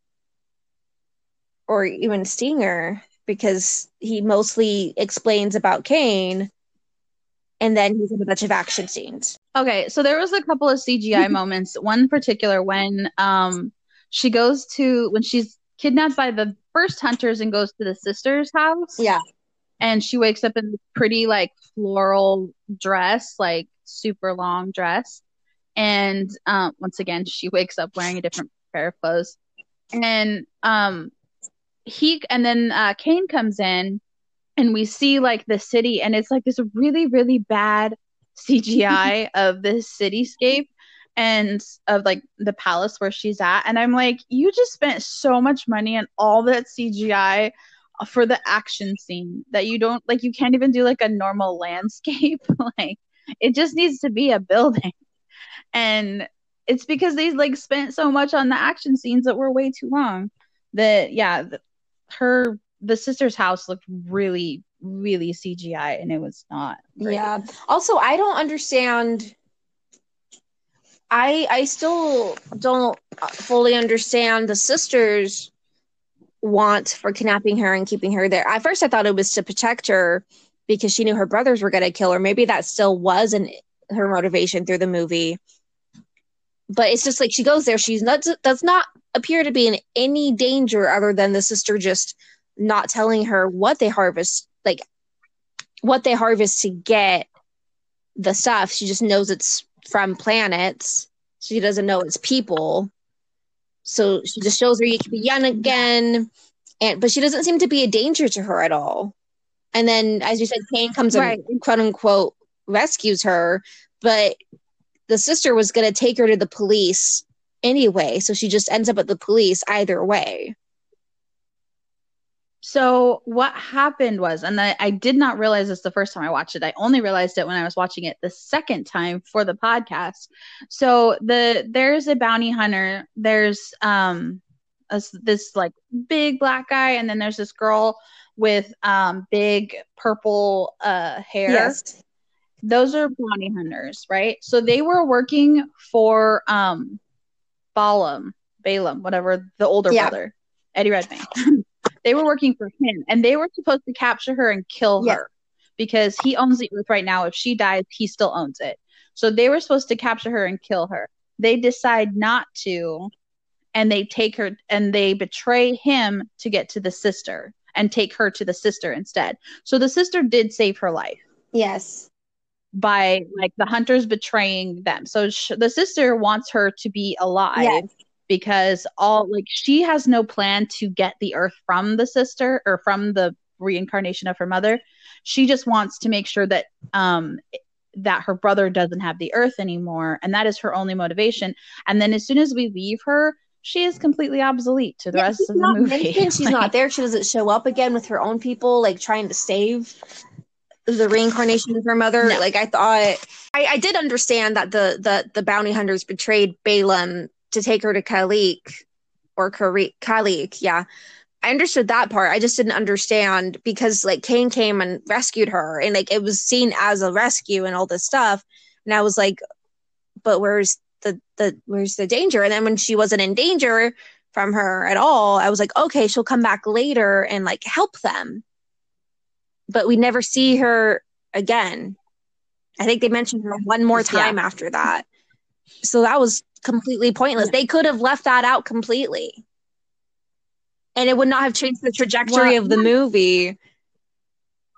or even Stinger because he mostly explains about Caine and then he's in a bunch of action scenes. Okay, so there was a couple of CGI moments. One particular when um she goes to when she's kidnapped by the first hunters and goes to the sister's house. Yeah. And she wakes up in this pretty like floral dress, like super long dress. And um once again she wakes up wearing a different pair of clothes. And um he and then uh Caine comes in and we see like the city and it's like this really really bad CGI of this cityscape and of like the palace where she's at and I'm like you just spent so much money on all that CGI for the action scene that you don't like you can't even do like a normal landscape like it just needs to be a building and it's because they like spent so much on the action scenes that were way too long that yeah th- her the sister's house looked really really cgi and it was not great. Yeah. Also, I don't understand I I still don't fully understand the sisters want for kidnapping her and keeping her there. At first I thought it was to protect her because she knew her brothers were going to kill her. Maybe that still was not her motivation through the movie. But it's just like she goes there, she's not does not appear to be in any danger other than the sister just not telling her what they harvest, like what they harvest to get the stuff. She just knows it's from planets. She doesn't know it's people. So she just shows her you can be young again. And but she doesn't seem to be a danger to her at all. And then as you said, Caine comes right. and quote unquote rescues her, but the sister was gonna take her to the police anyway. So she just ends up at the police either way. So what happened was, and I, I, did not realize this the first time I watched it. I only realized it when I was watching it the second time for the podcast. So the there's a bounty hunter. There's um a, this like big black guy, and then there's this girl with um big purple uh hair. Yes. Those are bounty hunters, right? So they were working for um Balaam, Balaam, whatever the older yeah. brother, Eddie Redmayne. They were working for him, and they were supposed to capture her and kill her because he owns the earth right now. If she dies, he still owns it. So they were supposed to capture her and kill her. They decide not to, and they take her and they betray him to get to the sister and take her to the sister instead. So the sister did save her life. Yes. By like the hunters betraying them. So sh- the sister wants her to be alive. Yes because all like she has no plan to get the earth from the sister or from the reincarnation of her mother. She just wants to make sure that um that her brother doesn't have the earth anymore and that is her only motivation. And then as soon as we leave her, she is completely obsolete to the yeah, rest of the movie. She's like, not there. She doesn't show up again with her own people, like trying to save the reincarnation of her mother. No. Like I thought, I, I, did understand that the the the bounty hunters betrayed Balaam to take her to Kalique or Kalique, yeah. I understood that part. I just didn't understand because like Caine came and rescued her and like it was seen as a rescue and all this stuff. And I was like, but where's the the where's the danger? And then when she wasn't in danger from her at all, I was like, okay, she'll come back later and like help them. But we never see her again. I think they mentioned her one more time yeah. after that. So that was completely pointless. They could have left that out completely. And it would not have changed the trajectory well, of the movie.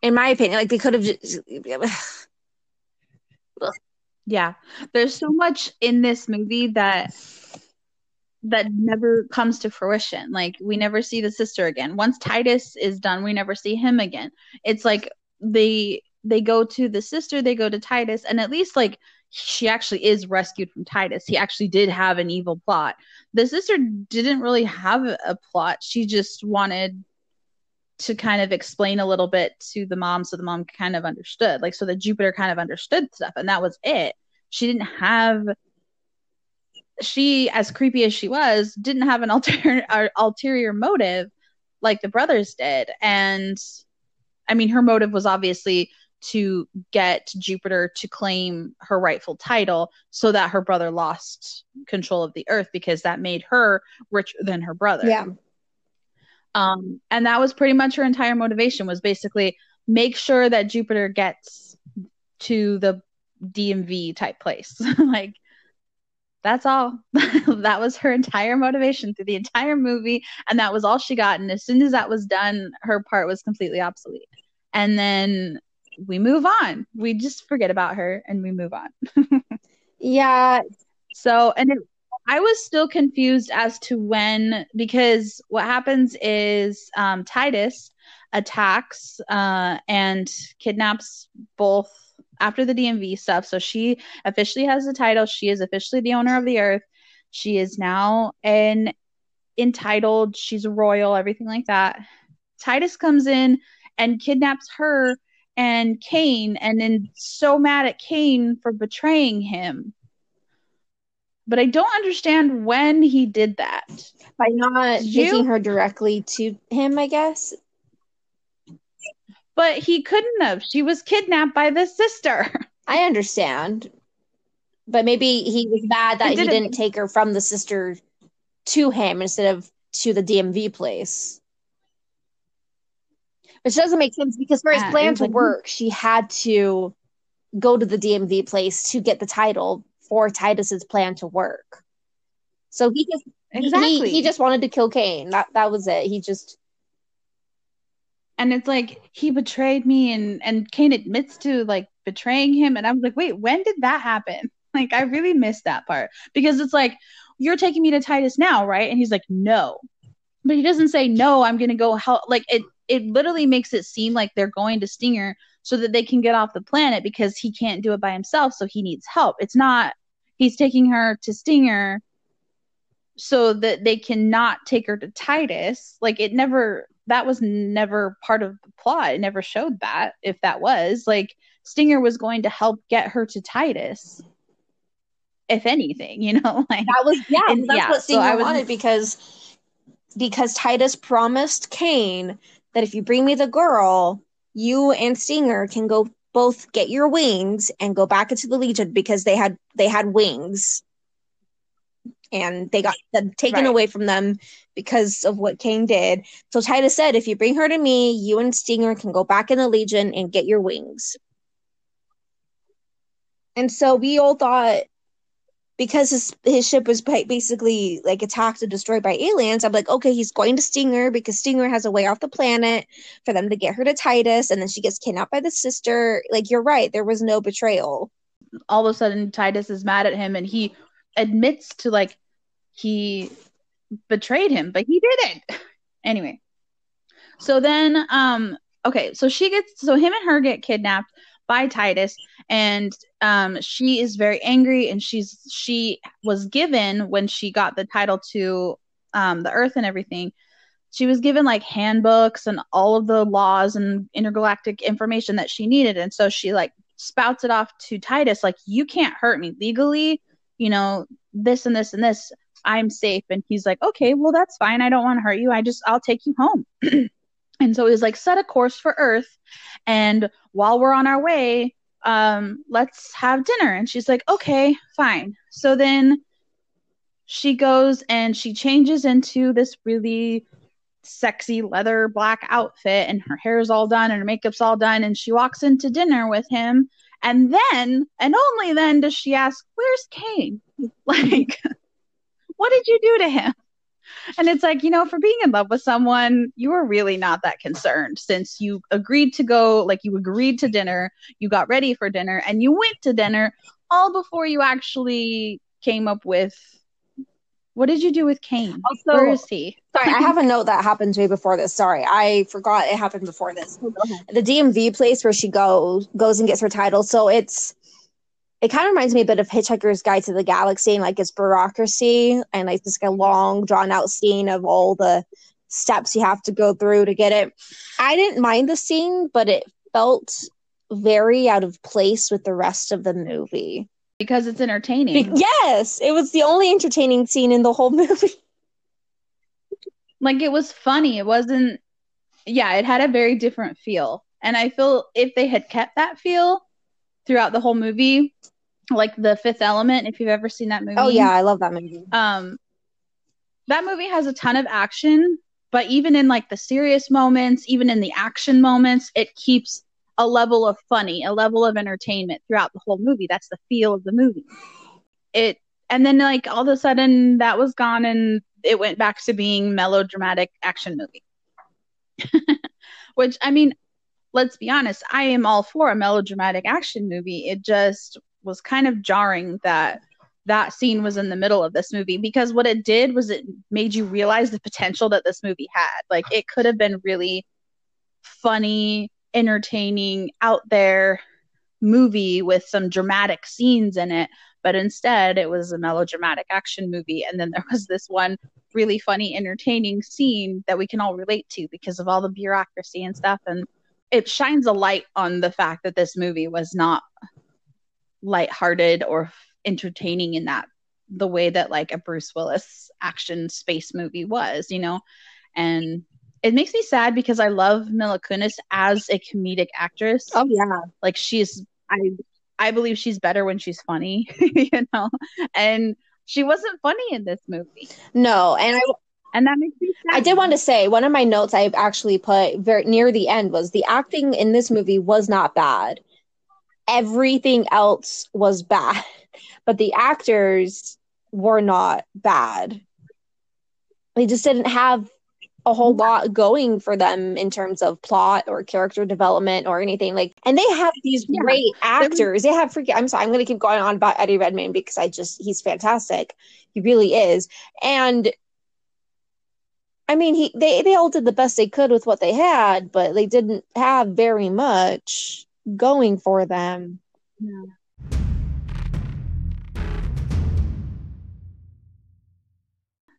In my opinion, like they could have just Yeah. There's so much in this movie that that never comes to fruition. Like we never see the sister again. Once Titus is done, we never see him again. It's like they they go to the sister, they go to Titus, and at least like she actually is rescued from Titus. He actually did have an evil plot. The sister didn't really have a plot. She just wanted to kind of explain a little bit to the mom so the mom kind of understood. Like so that Jupiter kind of understood stuff and that was it. She didn't have she as creepy as she was didn't have an ulterior ulterior motive like the brothers did and I mean her motive was obviously to get Jupiter to claim her rightful title so that her brother lost control of the earth because that made her richer than her brother. Yeah. Um, and that was pretty much her entire motivation was basically make sure that Jupiter gets to the DMV type place. like that's all. that was her entire motivation through the entire movie. And that was all she got. And as soon as that was done, her part was completely obsolete. And then we move on. We just forget about her and we move on. yeah. So, and it, I was still confused as to when, because what happens is um, Titus attacks uh, and kidnaps both after the DMV stuff. So she officially has the title. She is officially the owner of the earth. She is now an entitled, she's royal, everything like that. Titus comes in and kidnaps her and Caine and then so mad at Caine for betraying him. But I don't understand when he did that. By not taking her directly to him, I guess. But he couldn't have. She was kidnapped by the sister. I understand. But maybe he was mad that he didn't- didn't take her from the sister to him instead of to the DMV place. Which doesn't make sense because for his Uh, plan to like- work, she had to go to the DMV place to get the title for Titus's plan to work. So he just Exactly. he, he just wanted to kill Caine. That that was it. He just and it's like he betrayed me and and Caine admits to like betraying him and I was like, "Wait, when did that happen?" Like I really missed that part because it's like you're taking me to Titus now, right? And he's like, "No." But he doesn't say, "No, I'm going to go help." Like it it literally makes it seem like they're going to Stinger so that they can get off the planet because he can't do it by himself, so he needs help. It's not he's taking her to Stinger so that they cannot take her to Titus. Like it never that was never part of the plot. It never showed that if that was like Stinger was going to help get her to Titus. If anything, you know, like that was yeah, And- that's yeah, what so Stinger I was- wanted because because Titus promised Caine that if you bring me the girl, you and Stinger can go both get your wings and go back into the Legion because they had they had wings. And they got them taken Right. away from them because of what Caine did. So Titus said, if you bring her to me, you and Stinger can go back in the Legion and get your wings. And so we all thought because his his ship was basically like attacked and destroyed by aliens, I'm like, okay, he's going to Stinger because Stinger has a way off the planet for them to get her to Titus, and then she gets kidnapped by the sister. Like you're right, there was no betrayal. all of a sudden Titus is mad at him and he admits to like he betrayed him, but he didn't. Anyway. So then um okay, so she gets so him and her get kidnapped by Titus and um she is very angry and she's she was given when she got the title to um the earth and everything she was given like handbooks and all of the laws and intergalactic information that she needed and so she like spouts it off to Titus like you can't hurt me legally you know this and this and this. I'm safe. And he's like okay well that's fine. I don't want to hurt you. I just I'll take you home and so he's like set a course for earth. And while we're on our way um let's have dinner. And she's like okay fine. So then she goes and she changes into this really sexy leather black outfit and her hair's all done and her makeup's all done. And she walks into dinner with him. And then and only then does she ask where's caine? Like what did you do to him and it's like you know for being in love with someone you were really not that concerned since you agreed to go like you agreed to dinner you got ready for dinner and you went to dinner all before you actually came up with what did you do with Caine? Also- Where is he? Sorry, I have a note that happened way before this. Sorry, I forgot it happened before this. Oh, the DMV place where she goes goes and gets her title. So it's it kind of reminds me a bit of Hitchhiker's Guide to the Galaxy and like its bureaucracy and like this long drawn out scene of all the steps you have to go through to get it. I didn't mind the scene, but it felt very out of place with the rest of the movie. Because it's Be- entertaining. yes, it was the only entertaining scene in the whole movie. Like it was funny. It wasn't yeah, it had a very different feel. And I feel if they had kept that feel throughout the whole movie, like the fifth element, if you've ever seen that movie. Oh yeah, I love that movie. um that movie has a ton of action but even in like the serious moments even in the action moments it keeps a level of funny a level of entertainment throughout the whole movie that's the feel of the movie it and then like all of a sudden that was gone and it went back to being melodramatic action movie which i mean let's be honest i am all for a melodramatic action movie. It just was kind of jarring that that scene was in the middle of this movie because what it did was it made you realize the potential that this movie had. Like it could have been really funny, entertaining, out there movie with some dramatic scenes in it, but instead it was a melodramatic action movie. And then there was this one really funny, entertaining scene that we can all relate to because of all the bureaucracy and stuff. And it shines a light on the fact that this movie was not lighthearted or entertaining in that the way that like a Bruce Willis action space movie was, you know. And it makes me sad because I love Mila Kunis as a comedic actress. Oh yeah. Like she's I I believe she's better when she's funny, you know, and she wasn't funny in this movie. No, and I and that makes me sad. I did want to say one of my notes I actually put very near the end was the acting in this movie was not bad. Everything else was bad, but the actors were not bad. They just didn't have a whole lot going for them in terms of plot or character development or anything like and they have these Yeah. great actors they have freaking i'm sorry i'm going to keep going on about eddie redmayne because i just he's fantastic he really is and i mean he they, they all did the best they could with what they had but they didn't have very much going for them Yeah.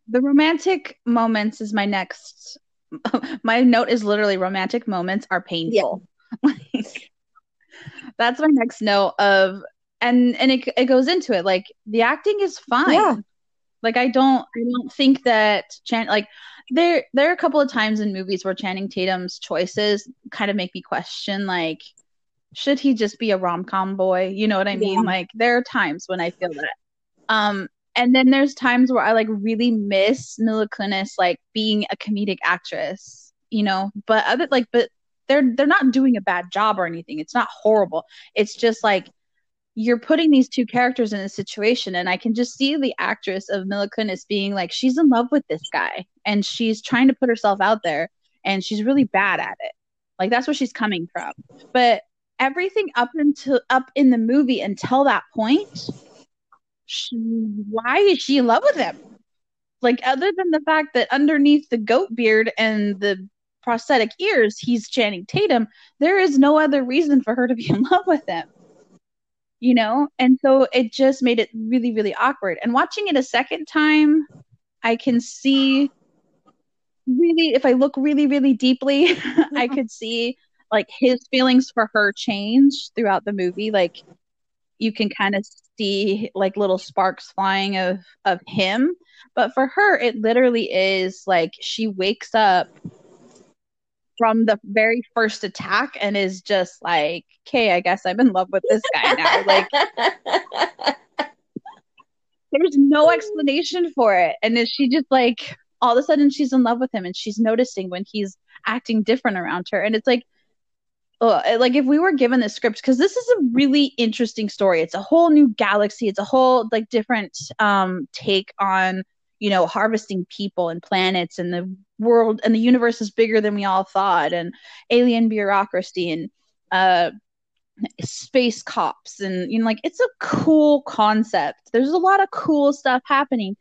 The romantic moments is my next. My note is literally romantic moments are painful. Like, that's my next note of, and and it it goes into it like the acting is fine. Yeah. Like I don't I don't think that Chan like there there are a couple of times in movies where Channing Tatum's choices kind of make me question like should he just be a rom-com boy? You know what I mean? Yeah. Like there are times when I feel that. Um and then there's times where I like really miss Mila Kunis like being a comedic actress, you know. But other like but they're they're not doing a bad job or anything. It's not horrible. It's just like you're putting these two characters in a situation and I can just see the actress of Mila Kunis being like she's in love with this guy and she's trying to put herself out there and she's really bad at it. Like that's where she's coming from. But everything up until up in the movie until that point she, why is she in love with him? Like other than the fact that underneath the goat beard and the prosthetic ears he's Channing Tatum, there is no other reason for her to be in love with him you know? And so it just made it really really awkward. And watching it a second time i can see really if i look really really deeply i could see like his feelings for her change throughout the movie. Like you can kind of see like little sparks flying of of him. But for her it literally is like she wakes up from the very first attack and is just like okay i guess i'm in love with this guy now. Like there's no explanation for it. And is she just like all of a sudden she's in love with him and she's noticing when he's acting different around her. And it's like like if we were given this script because this is a really interesting story. It's a whole new galaxy. It's a whole like different um take on you know harvesting people and planets and the world and the universe is bigger than we all thought and alien bureaucracy and uh space cops and you know like it's a cool concept. There's a lot of cool stuff happening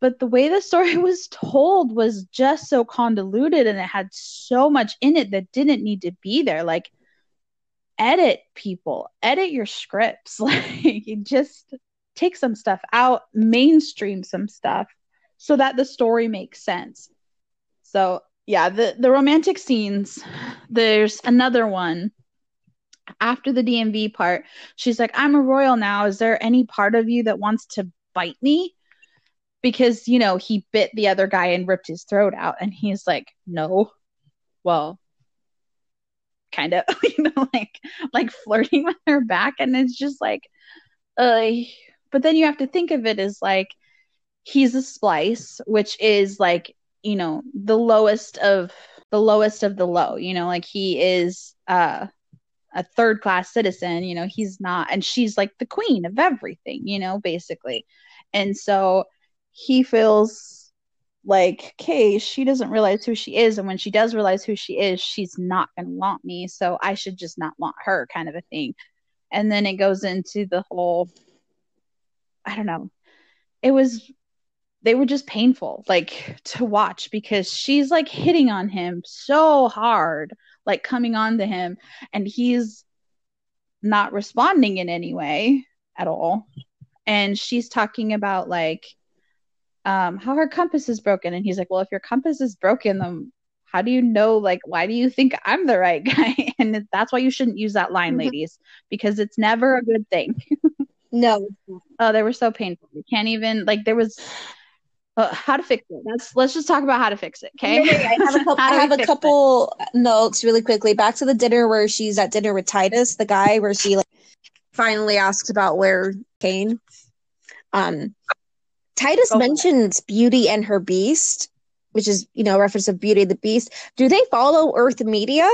but the way the story was told was just so convoluted and it had so much in it that didn't need to be there. Like edit people edit your scripts. Like you just take some stuff out mainstream some stuff so that the story makes sense. So yeah the the romantic scenes there's another one. After the DMV part she's like I'm a royal now. Is there any part of you that wants to bite me? Because you know he bit the other guy and ripped his throat out and he's like no. Well kind of you know like like flirting with her back and it's just like uh but then you have to think of it as like he's a splice which is like you know the lowest of the lowest of the low you know like he is uh a third class citizen you know he's not and she's like the queen of everything you know basically. And so he feels like okay she doesn't realize who she is and when she does realize who she is she's not going to want me so i should just not want her kind of a thing. And then it goes into the whole i don't know. It was they were just painful like to watch because she's like hitting on him so hard like coming on to him and he's not responding in any way at all. And she's talking about like um how her compass is broken. And he's like well if your compass is broken then how do you know like why do you think i'm the right guy? And that's why you shouldn't use that line Mhm. ladies because it's never a good thing. No. Oh they were so painful. You can't even like there was uh, how to fix it let's let's just talk about how to fix it okay I have a couple, I have a couple notes really quickly. Back to the dinner where she's at dinner with Titus, the guy where she like finally asks about where Caine. Um, Titus it. mentions Beauty and her Beast, which is you know a reference of Beauty and the Beast. Do they follow Earth Media?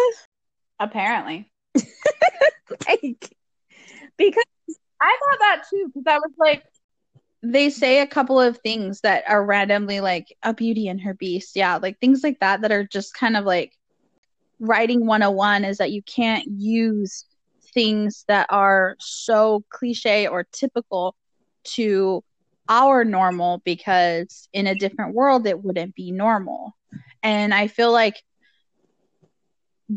Apparently. Like, because I thought that too, because I was like, they say a couple of things that are randomly like a beauty and her beast. Yeah, like things like that that are just kind of like writing 101 is that you can't use things that are so cliche or typical to our normal because in a different world it wouldn't be normal. And I feel like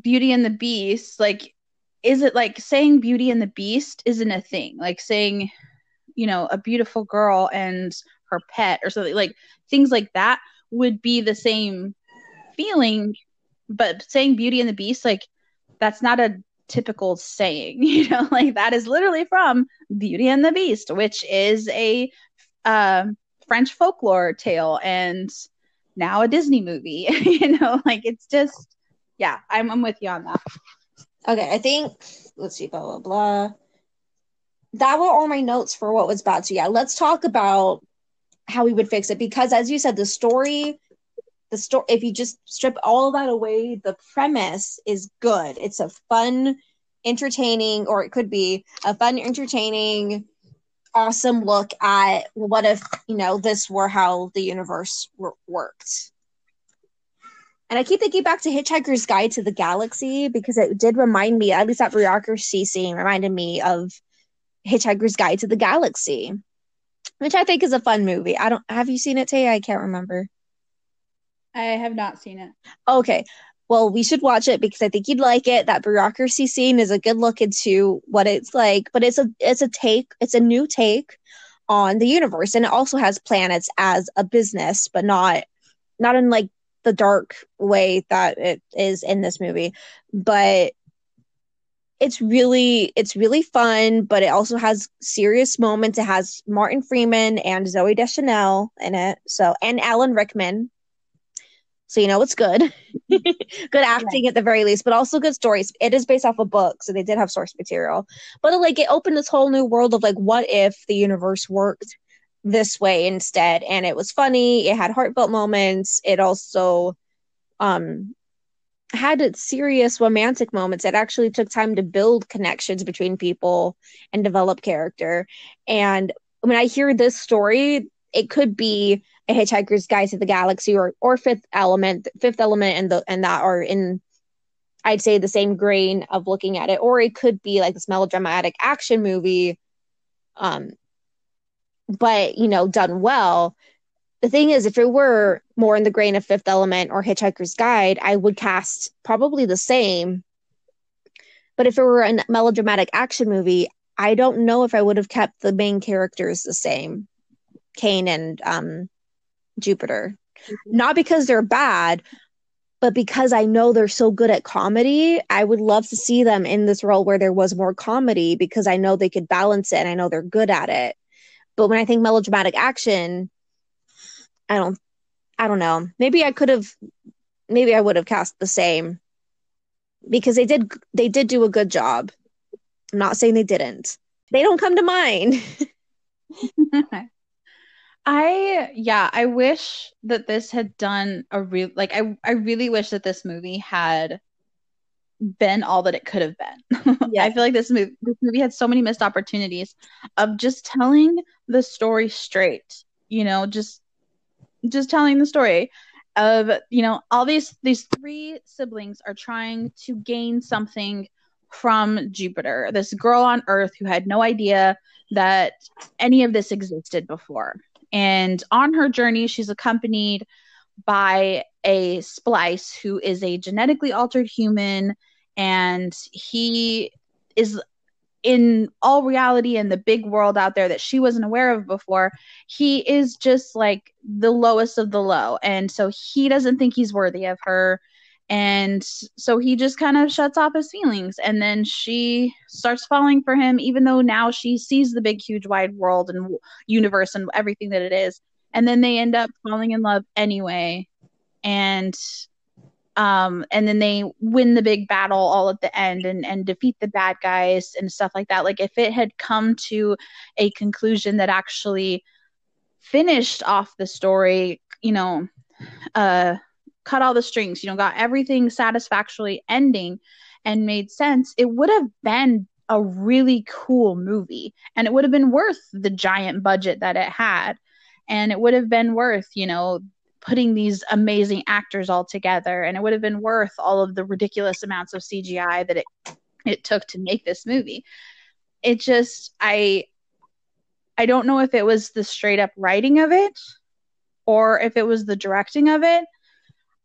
Beauty and the Beast, like, is it like saying Beauty and the Beast isn't a thing? Like saying, you know, a beautiful girl and her pet or something like things like that would be the same feeling. But saying Beauty and the Beast, like, that's not a typical saying, you know, like that is literally from Beauty and the Beast, which is a uh, French folklore tale and now a Disney movie, you know, like it's just, yeah, I'm, I'm with you on that. Okay, I think let's see, blah blah blah. That were all my notes for what was bad. So yeah, let's talk about how we would fix it because as you said, the story, the story if you just strip all that away, the premise is good. It's a fun, entertaining, or it could be a fun, entertaining, awesome look at what if, you know, this were how the universe wor- worked. And I keep thinking back to Hitchhiker's Guide to the Galaxy because it did remind me, at least that bureaucracy scene reminded me of Hitchhiker's Guide to the Galaxy, which I think is a fun movie. I don't have you seen it, Tay? I can't remember. I have not seen it. Okay. Well, we should watch it because I think you'd like it. That bureaucracy scene is a good look into what it's like, but it's a it's a take, it's a new take on the universe and it also has planets as a business, but not not in like the dark way that it is in this movie. But it's really it's really fun, but it also has serious moments. It has Martin Freeman and Zooey Deschanel in it. So and Alan Rickman. So you know it's good. good acting at the very least, but also good stories. It is based off a book, so they did have source material. But like it opened this whole new world of like what if the universe worked this way instead and it was funny it had heartfelt moments it also um had serious romantic moments. It actually took time to build connections between people and develop character. And when i hear this story it could be a hitchhiker's guide to the galaxy or or fifth element. Fifth element and the and that are in i'd say the same grain of looking at it. Or it could be like this melodramatic action movie um but you know done well the thing is if it were more in the grain of fifth element or hitchhiker's guide i would cast probably the same. But if it were a melodramatic action movie i don't know if i would have kept the main characters the same. Caine and um jupiter. Not because they're bad but because i know they're so good at comedy i would love to see them in this role where there was more comedy because i know they could balance it and i know they're good at it. But when I think melodramatic action, I don't I don't know. Maybe I could have maybe I would have cast the same because they did they did do a good job. I'm not saying they didn't. They don't come to mind. I yeah, I wish that this had done a real like I I really wish that this movie had been all that it could have been. Yeah. I feel like this movie this movie had so many missed opportunities of just telling the story straight. You know, just just telling the story of you know all these these three siblings are trying to gain something from Jupiter. This girl on Earth who had no idea that any of this existed before. And on her journey, she's accompanied by a splice who is a genetically altered human and he is in all reality in the big world out there that she wasn't aware of before he is just like the lowest of the low. And so he doesn't think he's worthy of her. And so he just kind of shuts off his feelings. And then she starts falling for him even though now she sees the big huge wide world and universe and everything that it is. And then they end up falling in love anyway. And um, and then they win the big battle all at the end and and defeat the bad guys and stuff like that. Like if it had come to a conclusion that actually finished off the story you know uh cut all the strings you know got everything satisfactorily ending and made sense it would have been a really cool movie. And it would have been worth the giant budget that it had. And it would have been worth you know putting these amazing actors all together and it would have been worth all of the ridiculous amounts of CGI that it it took to make this movie. It just I I don't know if it was the straight up writing of it or if it was the directing of it.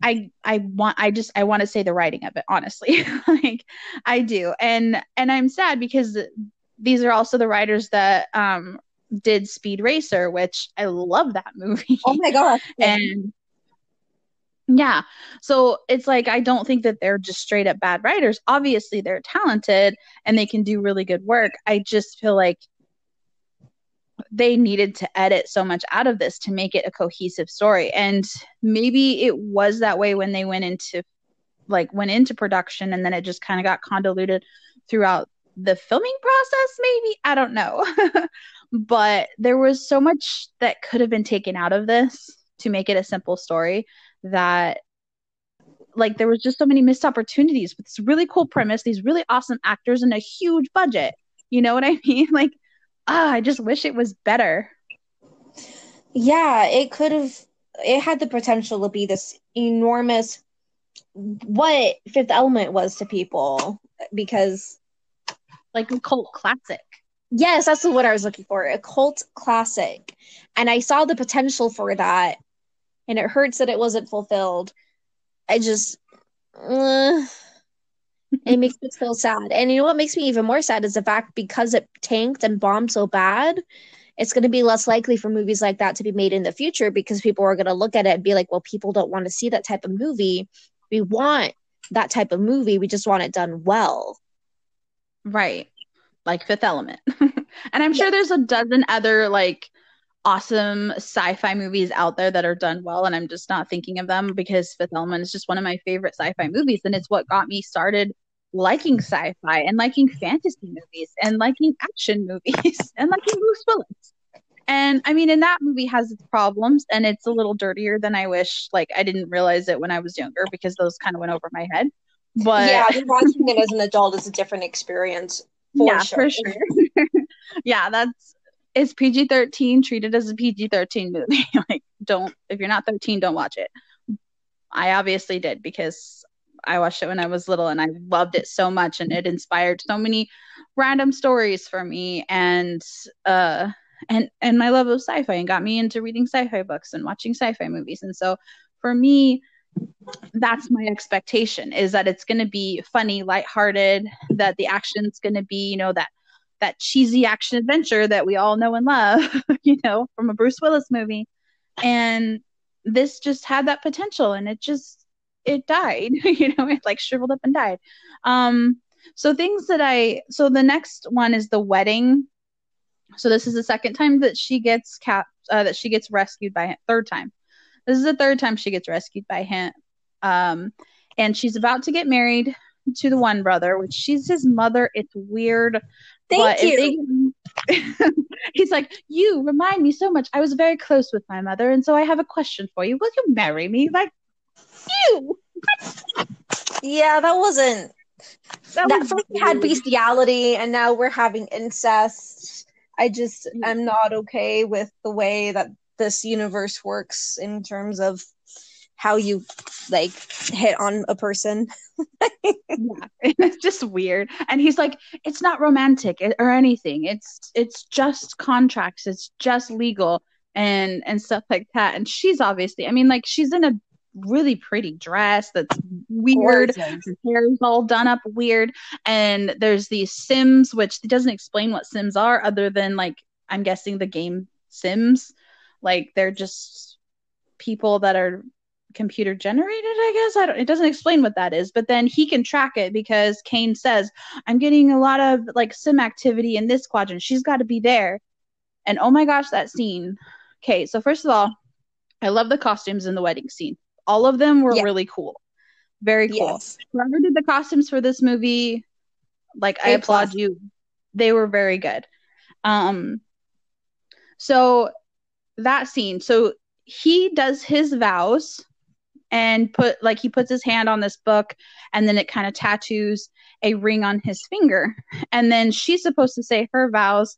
I I want I just I want to say the writing of it honestly. like I do. And and I'm sad because these are also the writers that um did Speed Racer, which I love that movie. Oh my god! and yeah, so it's like I don't think that they're just straight up bad writers. Obviously, they're talented and they can do really good work. I just feel like they needed to edit so much out of this to make it a cohesive story. And maybe it was that way when they went into like went into production and then it just kind of got convoluted throughout the filming process maybe i don't know but there was so much that could have been taken out of this to make it a simple story that like there was just so many missed opportunities with this really cool premise these really awesome actors and a huge budget. You know what i mean? Like ah i just wish it was better. Yeah it could have it had the potential to be this enormous what fifth element was to people because like a cult classic Yes, that's what I was looking for. A cult classic. And I saw the potential for that. And it hurts that it wasn't fulfilled. I just uh, it makes me feel sad. And you know what makes me even more sad is the fact because it tanked and bombed so bad, it's going to be less likely for movies like that to be made in the future because people are going to look at it and be like, well, people don't want to see that type of movie. We want that type of movie. We just want it done well. Right like Fifth Element. and I'm sure there's a dozen other like awesome sci-fi movies out there that are done well and I'm just not thinking of them because Fifth Element is just one of my favorite sci-fi movies and it's what got me started liking sci-fi and liking fantasy movies and liking action movies and liking Bruce Willis. And I mean, and that movie has its problems and it's a little dirtier than I wish. Like I didn't realize it when I was younger because those kind of went over my head. But yeah, watching it as an adult is a different experience. For yeah, sure. for sure. yeah, that's it's PG thirteen treated as a PG thirteen movie. like, don't if you're not thirteen, don't watch it. I obviously did because I watched it when I was little and I loved it so much and it inspired so many random stories for me and uh and and my love of sci-fi and got me into reading sci-fi books and watching sci-fi movies. And so for me, that's my expectation is that it's going to be funny, lighthearted, that the action's going to be, you know, that that cheesy action adventure that we all know and love, you know, from a Bruce Willis movie. And this just had that potential and it just it died, you know, it like shriveled up and died. Um so things that I so the next one is the wedding. So this is the second time that she gets cap uh, that she gets rescued by third time this is the third time she gets rescued by him. Um, and she's about to get married to the one brother, which she's his mother. It's weird. Thank you. They, he's like, You remind me so much. I was very close with my mother, and so I have a question for you. Will you marry me? Like, you. Yeah, that wasn't. That, that was first we had bestiality, and now we're having incest. I just am not okay with the way that this universe works in terms of how you like hit on a person. yeah, it's just weird. And he's like, it's not romantic or anything. It's it's just contracts. It's just legal and and stuff like that. And she's obviously, I mean, like she's in a really pretty dress that's weird. Her hair's all done up weird. And there's these Sims, which doesn't explain what Sims are, other than like I'm guessing the game Sims like they're just people that are computer generated i guess i don't it doesn't explain what that is but then he can track it because caine says i'm getting a lot of like sim activity in this quadrant she's got to be there and oh my gosh that scene okay so first of all i love the costumes in the wedding scene all of them were yeah. really cool Very cool. Yes. Whoever did the costumes for this movie, like I A applaud plus. you. They were very good. Um so that scene, so he does his vows and put like he puts his hand on this book and then it kind of tattoos a ring on his finger. And then she's supposed to say her vows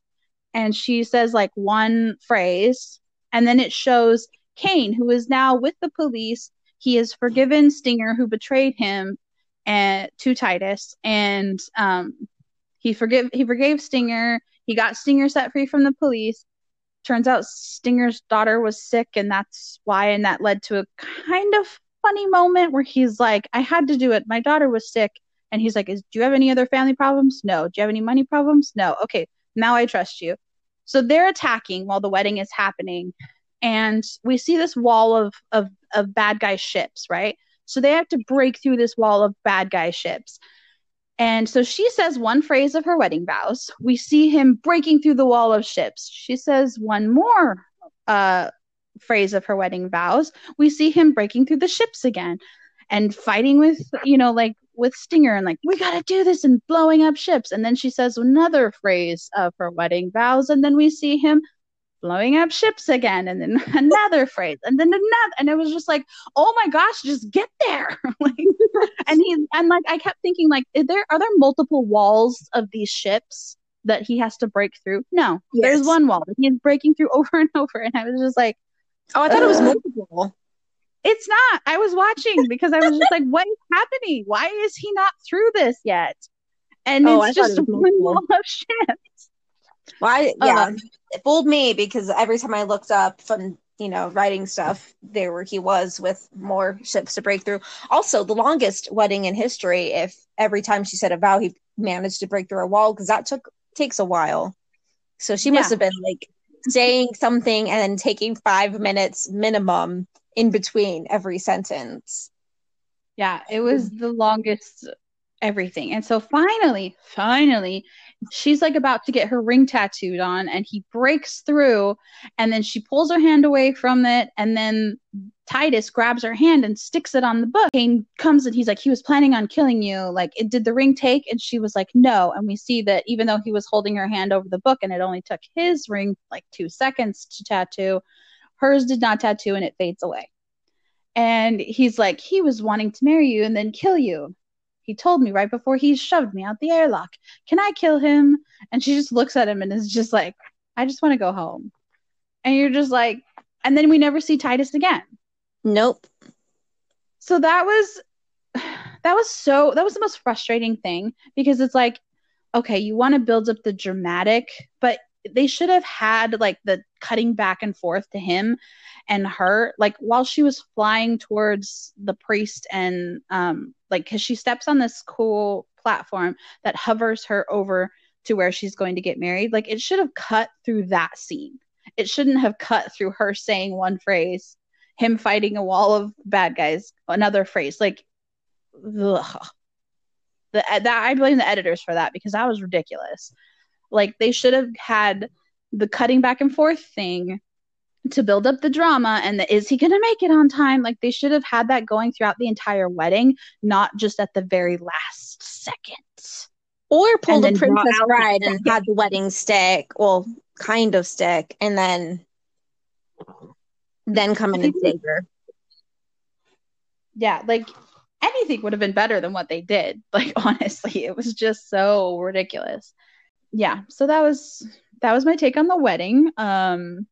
and she says like one phrase and then it shows Caine who is now with the police. He has forgiven Stinger who betrayed him and to Titus and um he forgive he forgave Stinger. He got Stinger set free from the police. Turns out Stinger's daughter was sick and that's why and that led to a kind of funny moment where he's like I had to do it. My daughter was sick and he's like is do you have any other family problems? No. Do you have any money problems? No. Okay. Now I trust you. So they're attacking while the wedding is happening and we see this wall of of of bad guy ships, right? So they have to break through this wall of bad guy ships. And so she says one phrase of her wedding vows. We see him breaking through the wall of ships. She says one more uh, phrase of her wedding vows. We see him breaking through the ships again and fighting with, you know, like with Stinger and like, we got to do this and blowing up ships. And then she says another phrase of her wedding vows. And then we see him blowing up ships again and then another phrase and then another and it was just like oh my gosh just get there. Like and he and like i kept thinking like is there are there multiple walls of these ships that he has to break through? No there's one wall that he's breaking through over and over and i was just like Oh, I thought it was multiple. it's not. I was watching because i was just like what is happening? Why is he not through this yet? And Oh, it's just it one multiple. wall of ships Well, I, yeah, Um, it fooled me because every time I looked up from you know writing stuff, there where he was with more ships to break through. Also, the longest wedding in history. If every time she said a vow, he managed to break through a wall because that took takes a while. So she must Yeah. have been like saying something and then taking five minutes minimum in between every sentence. Yeah, it was the longest everything. And so finally, finally, she's like about to get her ring tattooed on, and he breaks through, and then she pulls her hand away from it, and then Titus grabs her hand and sticks it on the book. Caine comes and he's like, he was planning on killing you. Like, it, did the ring take? And she was like, no. And we see that even though he was holding her hand over the book and it only took his ring like two seconds to tattoo, hers did not tattoo and it fades away. And he's like, he was wanting to marry you and then kill you. He told me right before he shoved me out the airlock. Can I kill him? And she just looks at him and is just like, I just want to go home. And you're just like, and then we never see Titus again. Nope. So that was that was so that was the most frustrating thing because it's like, okay, you want to build up the dramatic, but they should have had like the cutting back and forth to him and her like while she was flying towards the priest and um like because she steps on this cool platform that hovers her over to where she's going to get married like it should have cut through that scene it shouldn't have cut through her saying one phrase him fighting a wall of bad guys another phrase like ugh. the that i blame the editors for that because that was ridiculous like they should have had the cutting back and forth thing to build up the drama and the is he going to make it on time? Like they should have had that going throughout the entire wedding not just at the very last second. Or pulled the princess out- bride and had the wedding stick, well, kind of stick, and then then come in and save her. yeah like anything would have been better than what they did. Like honestly it was just so ridiculous yeah so that was that was my take on the wedding um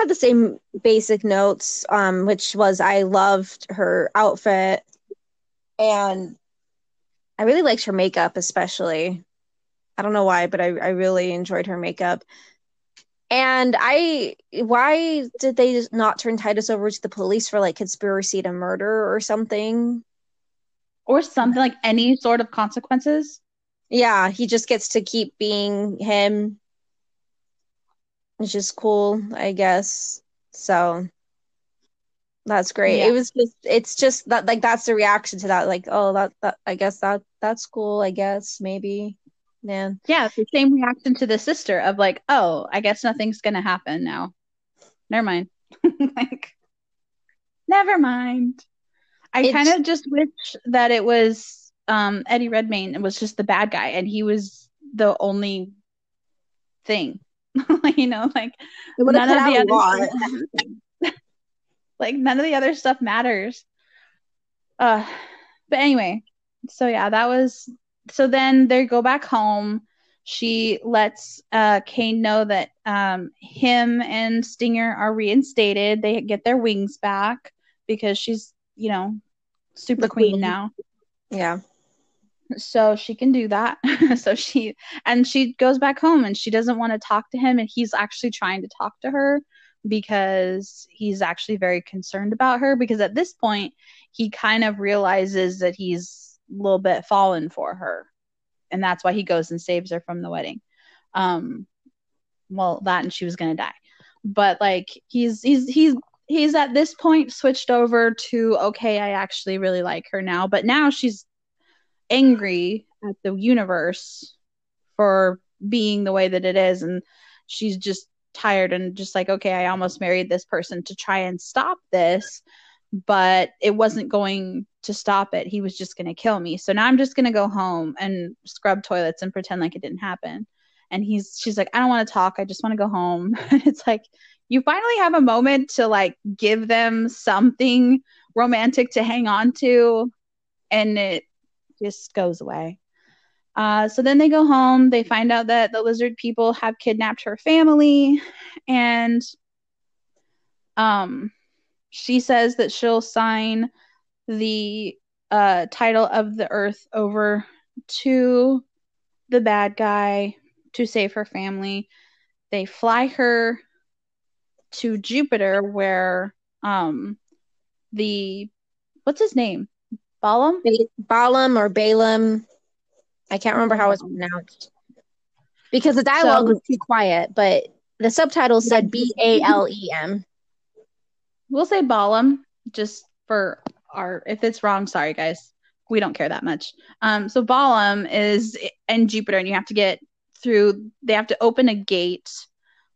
had the same basic notes, um, which was I loved her outfit and I really liked her makeup, especially. I don't know why, but I, I really enjoyed her makeup. And I, why did they not turn Titus over to the police for like conspiracy to murder or something? or something like any sort of consequences Yeah, he just gets to keep being him. It's just cool, I guess. So that's great. Yeah. It was just it's just that like that's the reaction to that. Like, oh that, that I guess that that's cool, I guess, maybe. Yeah. yeah it's the same reaction to the sister of like oh i guess nothing's gonna happen now never mind like never mind I kind of just wish that it was um, Eddie Redmayne was just the bad guy and he was the only thing. you know, like It would have none of the out a lot. other stuff like none of the other stuff matters. Uh but anyway, so yeah, that was so then they go back home. She lets uh Caine know that um him and Stinger are reinstated. They get their wings back because she's, you know, super queen queen. now Yeah. So she can do that. So she and she goes back home and she doesn't want to talk to him and he's actually trying to talk to her because he's actually very concerned about her because at this point he kind of realizes that he's a little bit fallen for her and that's why he goes and saves her from the wedding. Um well that and she was going to die. But like he's he's he's he's at this point switched over to okay i actually really like her now but now she's angry at the universe for being the way that it is. And she's just tired and just like okay i almost married this person to try and stop this but it wasn't going to stop it. He was just going to kill me. So now i'm just going to go home and scrub toilets and pretend like it didn't happen. And he's she's like i don't want to talk. I just want to go home. And it's like you finally have a moment to like give them something romantic to hang on to. And it just goes away uh, so then they go home. They find out that the lizard people have kidnapped her family, and um, she says that she'll sign the uh, title of the Earth over to the bad guy to save her family. They fly her to Jupiter, where um, the what's his name, Balaam. Balaam or Balaam. I can't remember how it's pronounced. Because the dialogue So- was too quiet, but the subtitles said B A L E M. We'll say Balaam just for our if it's wrong, sorry guys. We don't care that much. Um so Balem is in Jupiter and you have to get through they have to open a gate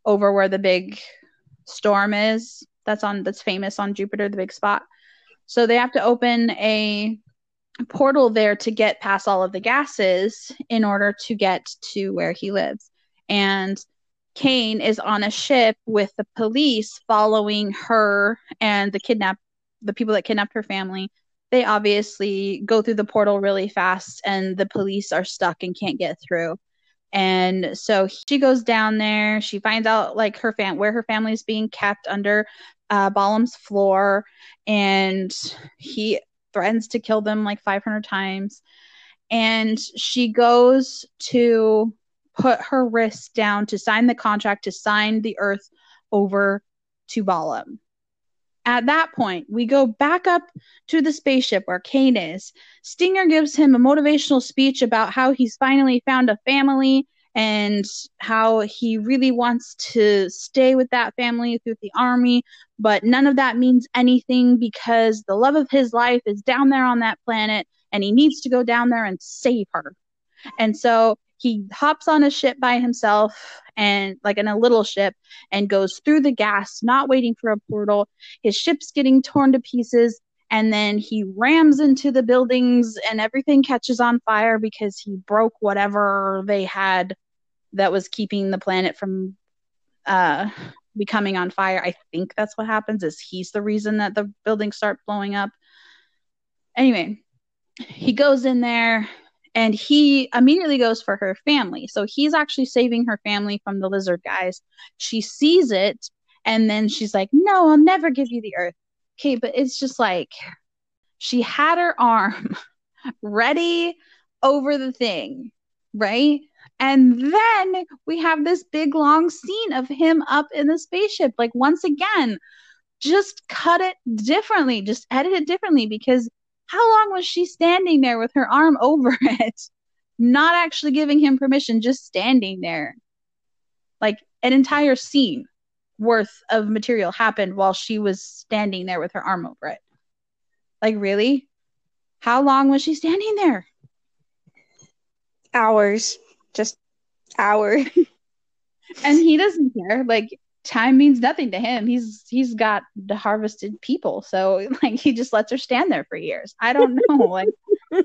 over where the big storm is. That's on that's famous on Jupiter, the big spot. So they have to open a portal there to get past all of the gases in order to get to where he lives. And Caine is on a ship with the police following her and the kidnap the people that kidnapped her family. They obviously go through the portal really fast and the police are stuck and can't get through. And so she goes down there. She finds out like her fam where her family is being kept under uh, Balem's floor, and he threatens to kill them like 500 times. And she goes to put her wrist down to sign the contract to sign the earth over to Balem. At that point, we go back up to the spaceship where Caine is. Stinger gives him a motivational speech about how he's finally found a family and how he really wants to stay with that family through the army, but none of that means anything because the love of his life is down there on that planet and he needs to go down there and save her. And so he hops on a ship by himself and like in a little ship and goes through the gas, not waiting for a portal. His ship's getting torn to pieces and then he rams into the buildings and everything catches on fire because he broke whatever they had that was keeping the planet from uh becoming on fire. I think that's what happens is he's the reason that the buildings start blowing up. Anyway, he goes in there and he immediately goes for her family. So he's actually saving her family from the lizard guys. She sees it and then she's like, "No, I'll never give you the earth." Okay, but it's just like she had her arm ready over the thing, right? And then we have this big long scene of him up in the spaceship. Like once again, just cut it differently, just edit it differently because how long was she standing there with her arm over it? Not actually giving him permission, just standing there. Like an entire scene worth of material happened while she was standing there with her arm over it. Like, really? How long was she standing there? Hours. Just hours. and he doesn't care. Like time means nothing to him. He's he's got the harvested people, so like he just lets her stand there for years. I don't know. like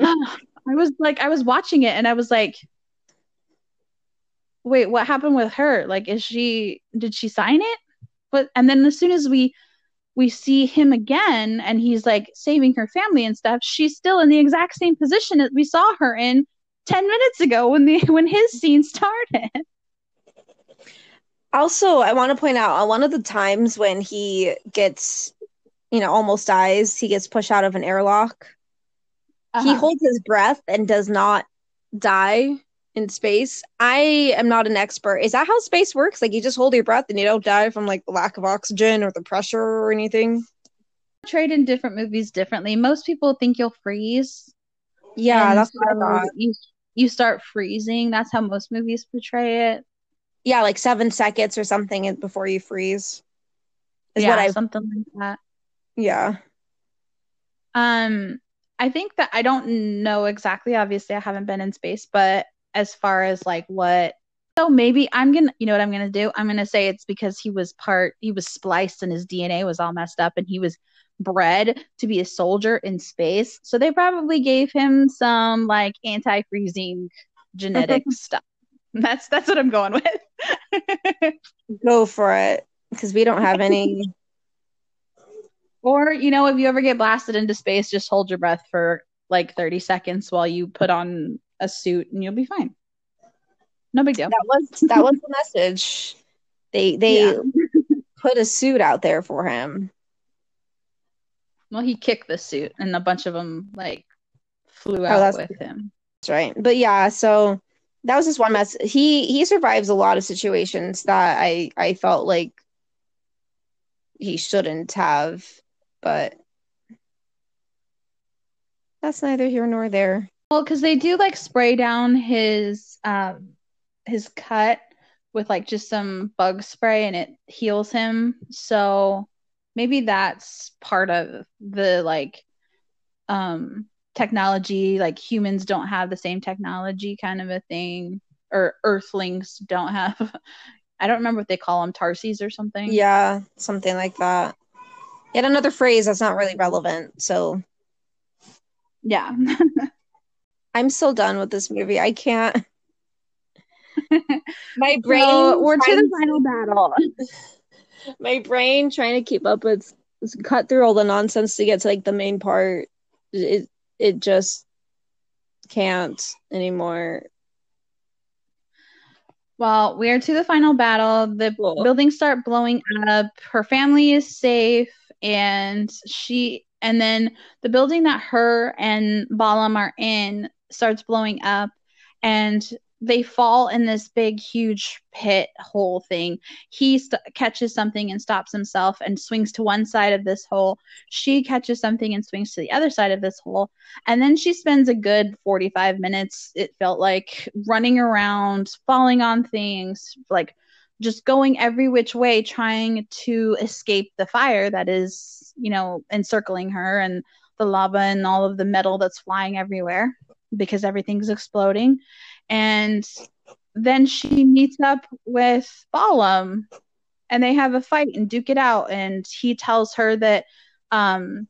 I was like I was watching it and I was like, wait, what happened with her? Like, is she did she sign it? But and then as soon as we we see him again and he's like saving her family and stuff, she's still in the exact same position that we saw her in 10 minutes ago when the when his scene started. Also, I want to point out on one of the times when he gets, you know, almost dies, he gets pushed out of an airlock. Uh-huh. He holds his breath and does not die in space. I am not an expert. Is that how space works? Like you just hold your breath and you don't die from like the lack of oxygen or the pressure or anything? Trade in different movies differently. Most people think you'll freeze. Yeah, that's what I thought. You, you start freezing. That's how most movies portray it. Yeah, like seven seconds or something before you freeze. Is yeah, what I something like that. Yeah. Um, I think that I don't know exactly. Obviously, I haven't been in space, but as far as like what so maybe I'm gonna you know what I'm gonna do? I'm gonna say it's because he was part he was spliced and his DNA was all messed up and he was bred to be a soldier in space. So they probably gave him some like anti-freezing genetic stuff. That's that's what I'm going with. Go for it. Because we don't have any Or, you know, if you ever get blasted into space, just hold your breath for like 30 seconds while you put on a suit and you'll be fine. No big deal. That was that was the message. They they yeah. put a suit out there for him. Well, he kicked the suit, and a bunch of them like flew oh, out with him. That's right. But yeah, so that was just one mess. He he survives a lot of situations that I I felt like he shouldn't have, but that's neither here nor there. Well, because they do like spray down his um his cut with like just some bug spray and it heals him. So maybe that's part of the like um technology like humans don't have the same technology kind of a thing or earthlings don't have I don't remember what they call them tarsies or something. Yeah, something like that. Yet another phrase that's not really relevant. So yeah. I'm so done with this movie. I can't. My brain. So we're to the final battle. My brain trying to keep up with cut through all the nonsense to get to like the main part. It it just can't anymore. Well, we are to the final battle. The cool. buildings start blowing up. Her family is safe, and she and then the building that her and Balem are in starts blowing up and they fall in this big huge pit hole thing. He st- catches something and stops himself and swings to one side of this hole. She catches something and swings to the other side of this hole. And then she spends a good 45 minutes it felt like running around falling on things like just going every which way trying to escape the fire that is you know encircling her and the lava and all of the metal that's flying everywhere because everything's exploding. And then she meets up with Balem and they have a fight and duke it out. And he tells her that um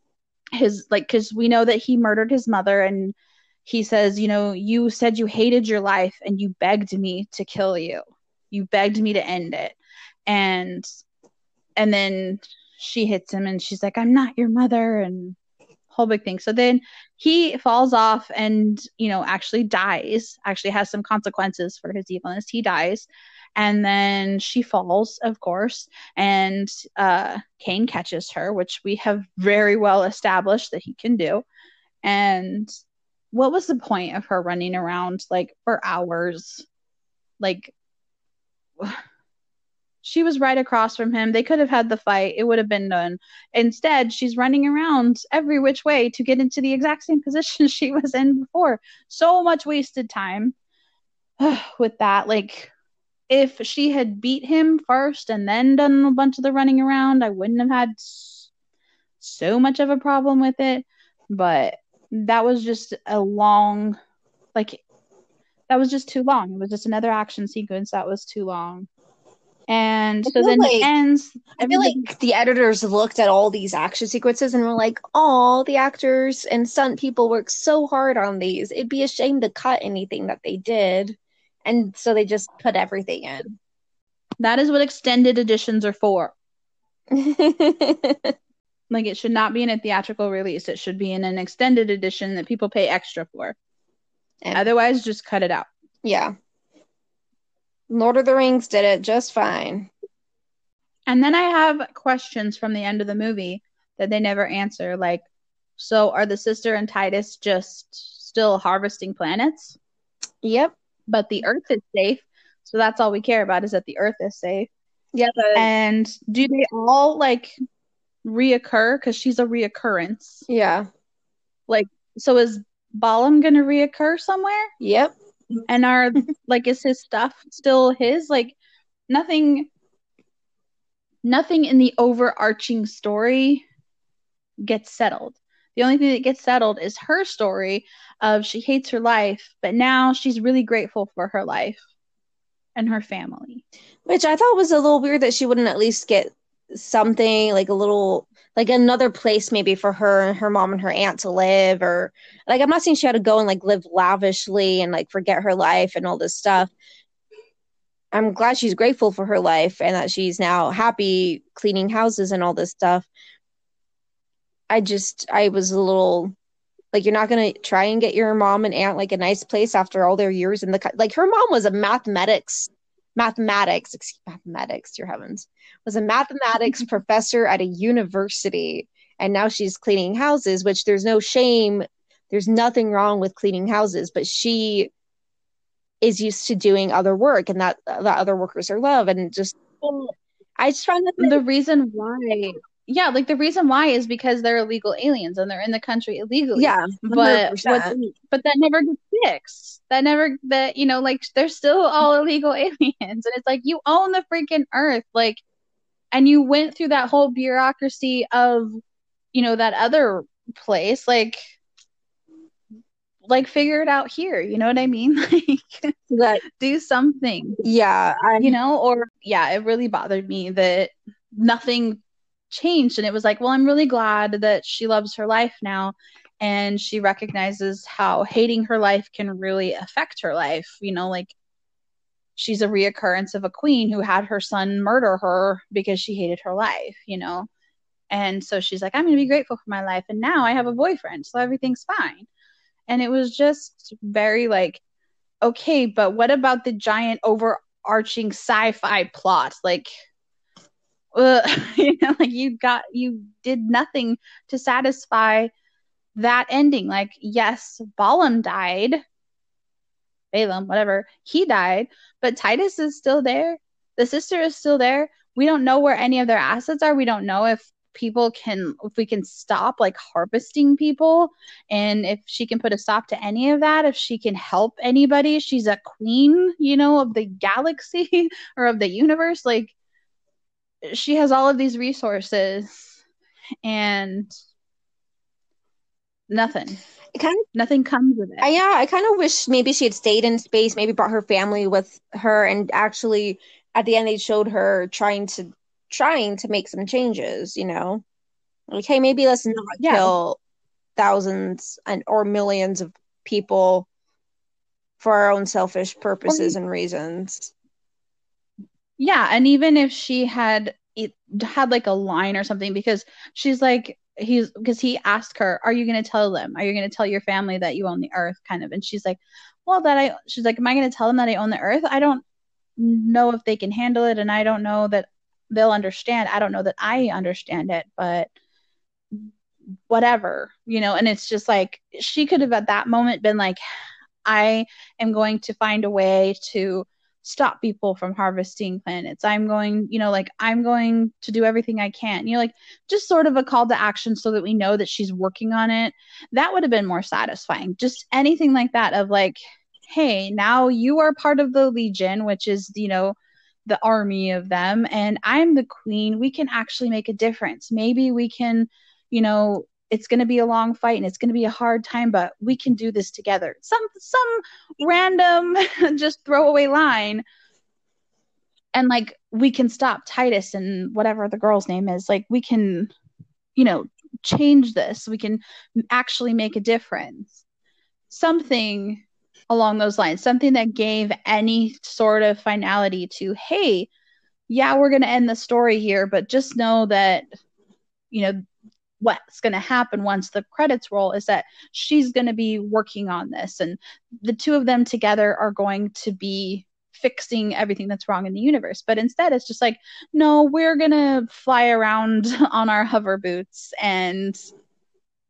his like because we know that he murdered his mother and he says, you know, you said you hated your life and you begged me to kill you. You begged me to end it. And and then she hits him and she's like, I'm not your mother and whole big thing. So then he falls off and, you know, actually dies, actually has some consequences for his evilness. He dies. And then she falls, of course, and uh, Caine catches her, which we have very well established that he can do. And what was the point of her running around like for hours? Like, she was right across from him. They could have had the fight. It would have been done. Instead, she's running around every which way to get into the exact same position she was in before. So much wasted time with that. Like, if she had beat him first and then done a bunch of the running around, I wouldn't have had so much of a problem with it. But that was just a long, like, that was just too long. It was just another action sequence that was too long. And so then like- it ends. I feel like the editors looked at all these action sequences and were like, "Oh, the actors and stunt people worked so hard on these. It'd be a shame to cut anything that they did." And so they just put everything in. that is what extended editions are for. Like it should not be in a theatrical release. It should be in an extended edition that people pay extra for. And- Otherwise, just cut it out. yeah. Lord of the Rings did it just fine. And then I have questions from the end of the movie that they never answer. Like, so are the sister and Titus just still harvesting planets? Yep. But the Earth is safe. So that's all we care about is that the Earth is safe. Yeah, but And do they all like reoccur? Because she's a reoccurrence. yeah. Like, so is Balem gonna reoccur somewhere? Yep. And are like is his stuff still his? Like nothing nothing in the overarching story gets settled. The only thing that gets settled is her story of she hates her life, but now she's really grateful for her life and her family. Which I thought was a little weird that she wouldn't at least get something like a little like another place maybe for her and her mom and her aunt to live or like I'm not saying she had to go and like live lavishly and like forget her life and all this stuff. I'm glad she's grateful for her life and that she's now happy cleaning houses and all this stuff. I just I was a little like you're not going to try and get your mom and aunt like a nice place after all their years in the like her mom was a mathematics mathematics excuse mathematics dear heavens was a mathematics professor at a university. And now she's cleaning houses which there's no shame there's nothing wrong with cleaning houses but she is used to doing other work and that that other workers are love and just i just find that The reason why yeah, like the reason why is because they're illegal aliens and they're in the country illegally. yeah but 100%. what, but that never gets fixed. That never that you know like they're still all illegal aliens, and it's like you own the freaking earth, like, and you went through that whole bureaucracy of, you know, that other place, like, like figure it out here. You know what I mean? Like, that do something yeah I, you know or yeah it really bothered me that nothing changed and it was like well i'm really glad that she loves her life now and she recognizes how hating her life can really affect her life you know like she's a reoccurrence of a queen who had her son murder her because she hated her life you know and so she's like i'm going to be grateful for my life and now i have a boyfriend so everything's fine and it was just very like okay, but what about the giant overarching sci-fi plot? Like, you know, like you got you did nothing to satisfy that ending. Like, yes, Balem died, Balaam, whatever, he died, but Titus is still there. The sister is still there. We don't know where any of their assets are. We don't know if people can if we can stop like harvesting people and if she can put a stop to any of that if she can help anybody she's a queen you know of the galaxy or of the universe like she has all of these resources and nothing. I kind of nothing comes with it. I, yeah i kind of wish maybe she had stayed in space maybe brought her family with her and actually at the end they showed her trying to trying to make some changes you know? Like hey maybe let's not Yeah. kill thousands and or millions of people for our own selfish purposes and reasons Yeah, and even if she had it had like a line or something, because she's like he's because he asked her, "Are you going to tell them? Are you going to tell your family that you own the earth?" Kind of, and she's like, "Well, that I." She's like, "Am I going to tell them that I own the earth? I don't know if they can handle it, and I don't know that they'll understand. I don't know that I understand it, but." whatever you know and it's just like she could have at that moment been like i am going to find a way to stop people from harvesting planets. I'm going, you know, like I'm going to do everything I can. You know, like just sort of a call to action so that we know that she's working on it. That would have been more satisfying. Just anything like that of like, hey, now you are part of the Legion, which is, you know, the army of them, and I'm the queen. We can actually make a difference. Maybe we can, you know, it's going to be a long fight and it's going to be a hard time but we can do this together some some random just throwaway line and like we can stop Titus and whatever the girl's name is. Like we can, you know, change this. We can actually make a difference. Something along those lines, something that gave any sort of finality to, hey, yeah, we're going to end the story here, but just know that, you know, what's going to happen once the credits roll is that she's going to be working on this. And the two of them together are going to be fixing everything that's wrong in the universe. But instead it's just like no we're going to fly around on our hover boots and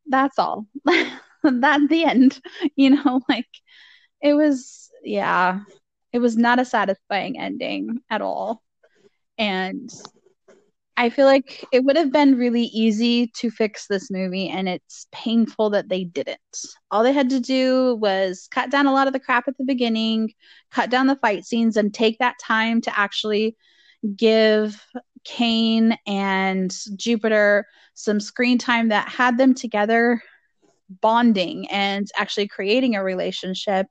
that's all. That's the end you know like it was yeah it was not a satisfying ending at all. And I feel like it would have been really easy to fix this movie, and it's painful that they didn't. All they had to do was cut down a lot of the crap at the beginning, cut down the fight scenes, and take that time to actually give Caine and Jupiter some screen time that had them together bonding and actually creating a relationship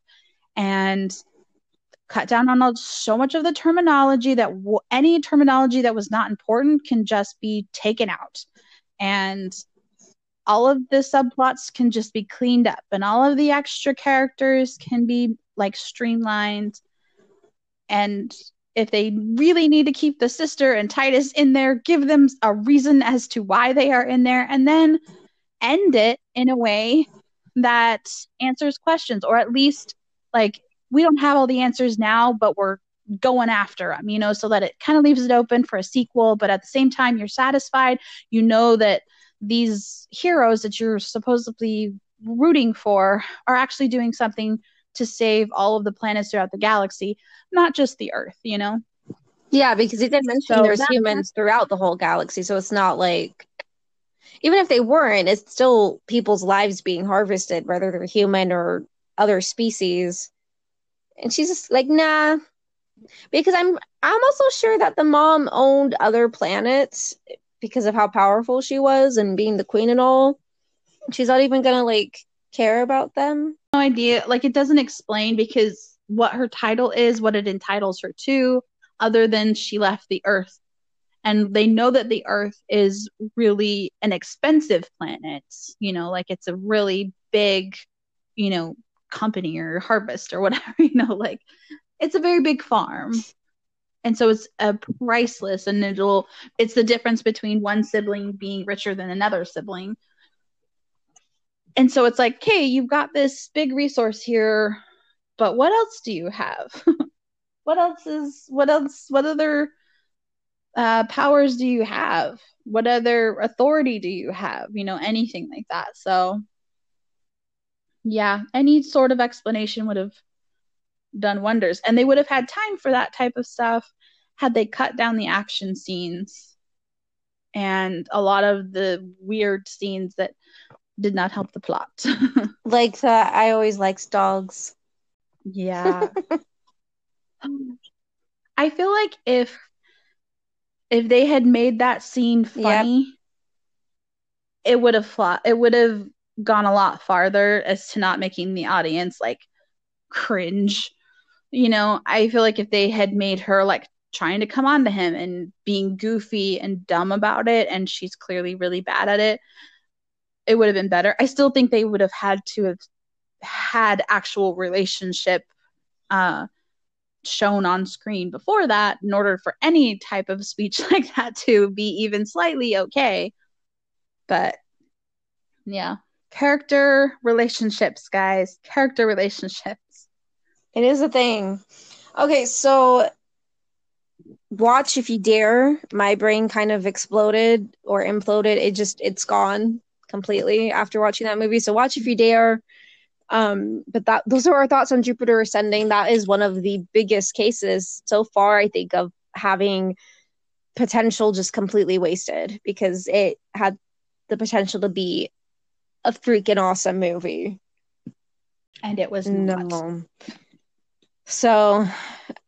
and cut down on all, so much of the terminology that w- any terminology that was not important can just be taken out. And all of the subplots can just be cleaned up and all of the extra characters can be like streamlined. And if they really need to keep the sister and Titus in there give them a reason as to why they are in there and then end it in a way that answers questions or at least like we don't have all the answers now, but we're going after them, you know, so that it kind of leaves it open for a sequel, but at the same time, you're satisfied. You know that these heroes that you're supposedly rooting for are actually doing something to save all of the planets throughout the galaxy, not just the Earth, you know? Yeah, because he did mention so there's humans throughout the whole galaxy, so it's not like even if they weren't, it's still people's lives being harvested, whether they're human or other species. And she's just like, nah. Because I'm I'm also sure that the mom owned other planets because of how powerful she was and being the queen and all. She's not even gonna like care about them. No idea. Like it doesn't explain because what her title is, what it entitles her to, other than she left the Earth. And they know that the Earth is really an expensive planet. You know, like it's a really big, you know, company or harvest or whatever you know like it's a very big farm. And so it's a priceless and it'll it's the difference between one sibling being richer than another sibling. And so it's like hey you've got this big resource here but what else do you have? What else is what else what other uh, powers do you have? What other authority do you have? You know anything like that. So yeah, any sort of explanation would have done wonders. And they would have had time for that type of stuff had they cut down the action scenes and a lot of the weird scenes that did not help the plot. like the I always likes dogs. Yeah. I feel like if if they had made that scene funny, yep. it would have fought. It would have gone a lot farther as to not making the audience like cringe. You know, I feel like if they had made her like trying to come on to him and being goofy and dumb about it, and she's clearly really bad at it, it would have been better. I still think they would have had to have had actual relationship uh, shown on screen before that in order for any type of speech like that to be even slightly okay. But yeah, character relationships, guys. Character relationships. It is a thing. Okay, so watch if you dare. My brain kind of exploded or imploded. It just it's gone completely after watching that movie. So watch if you dare. Um, but that those are our thoughts on Jupiter Ascending. That is one of the biggest cases so far, I think, of having potential just completely wasted because it had the potential to be a freaking awesome movie. And it was not. No. So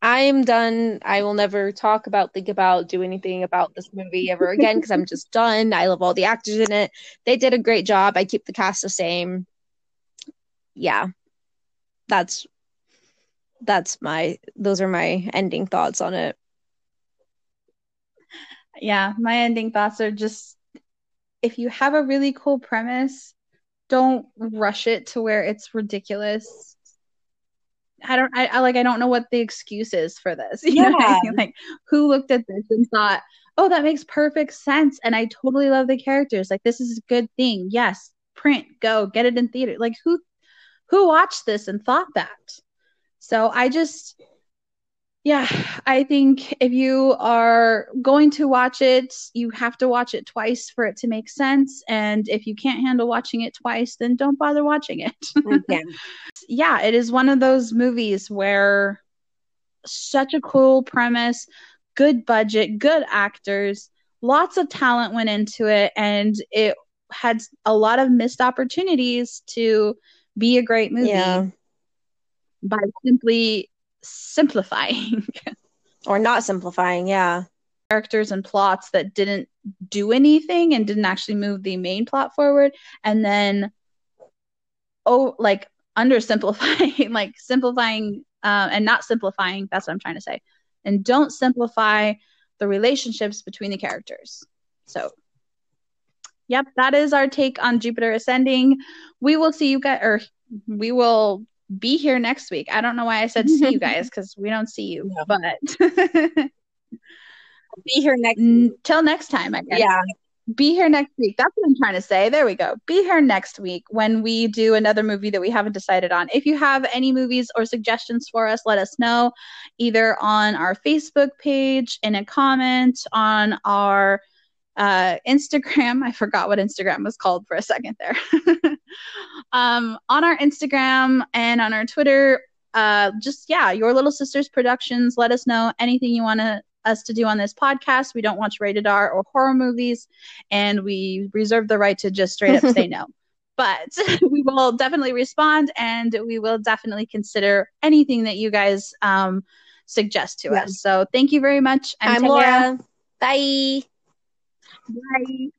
I am done. I will never talk about, think about, do anything about this movie ever again because I'm just done. I love all the actors in it. They did a great job. I keep the cast the same. Yeah. That's that's my those are my ending thoughts on it. yeah, my ending thoughts are just if you have a really cool premise, don't rush it to where it's ridiculous. I don't I, I like I don't know what the excuse is for this. You know I Yeah. mean? Like who looked at this and thought, "Oh, that makes perfect sense and I totally love the characters. Like this is a good thing. Yes, print, go, get it in theater." Like who who watched this and thought that? So I just yeah, I think if you are going to watch it, you have to watch it twice for it to make sense. And if you can't handle watching it twice, then don't bother watching it. Mm, yeah. yeah, it is one of those movies where such a cool premise, good budget, good actors, lots of talent went into it, and it had a lot of missed opportunities to be a great movie Yeah. by simply simplifying Or not simplifying. Yeah. characters and plots that didn't do anything and didn't actually move the main plot forward and then oh like undersimplifying like simplifying uh, and not simplifying that's what i'm trying to say and don't simplify the relationships between the characters so yep that is our take on jupiter ascending we will see you guys or we will be here next week i don't know why i said see you guys because we don't see you No. but Be here next. Till next time i guess Yeah. be here next week. That's what I'm trying to say. There we go. Be here next week when we do another movie that we haven't decided on. If you have any movies or suggestions for us, let us know either on our Facebook page, in a comment, on our uh, Instagram. I forgot what Instagram was called for a second there. um, on our Instagram and on our Twitter. Uh, just yeah, your little sisters productions. Let us know anything you want to us to do on this podcast. We don't watch rated R or horror movies, and we reserve the right to just straight up say no. But we will definitely respond, and we will definitely consider anything that you guys um, suggest to Yeah. us. So thank you very much. I'm Taia. Laura. Bye. Bye.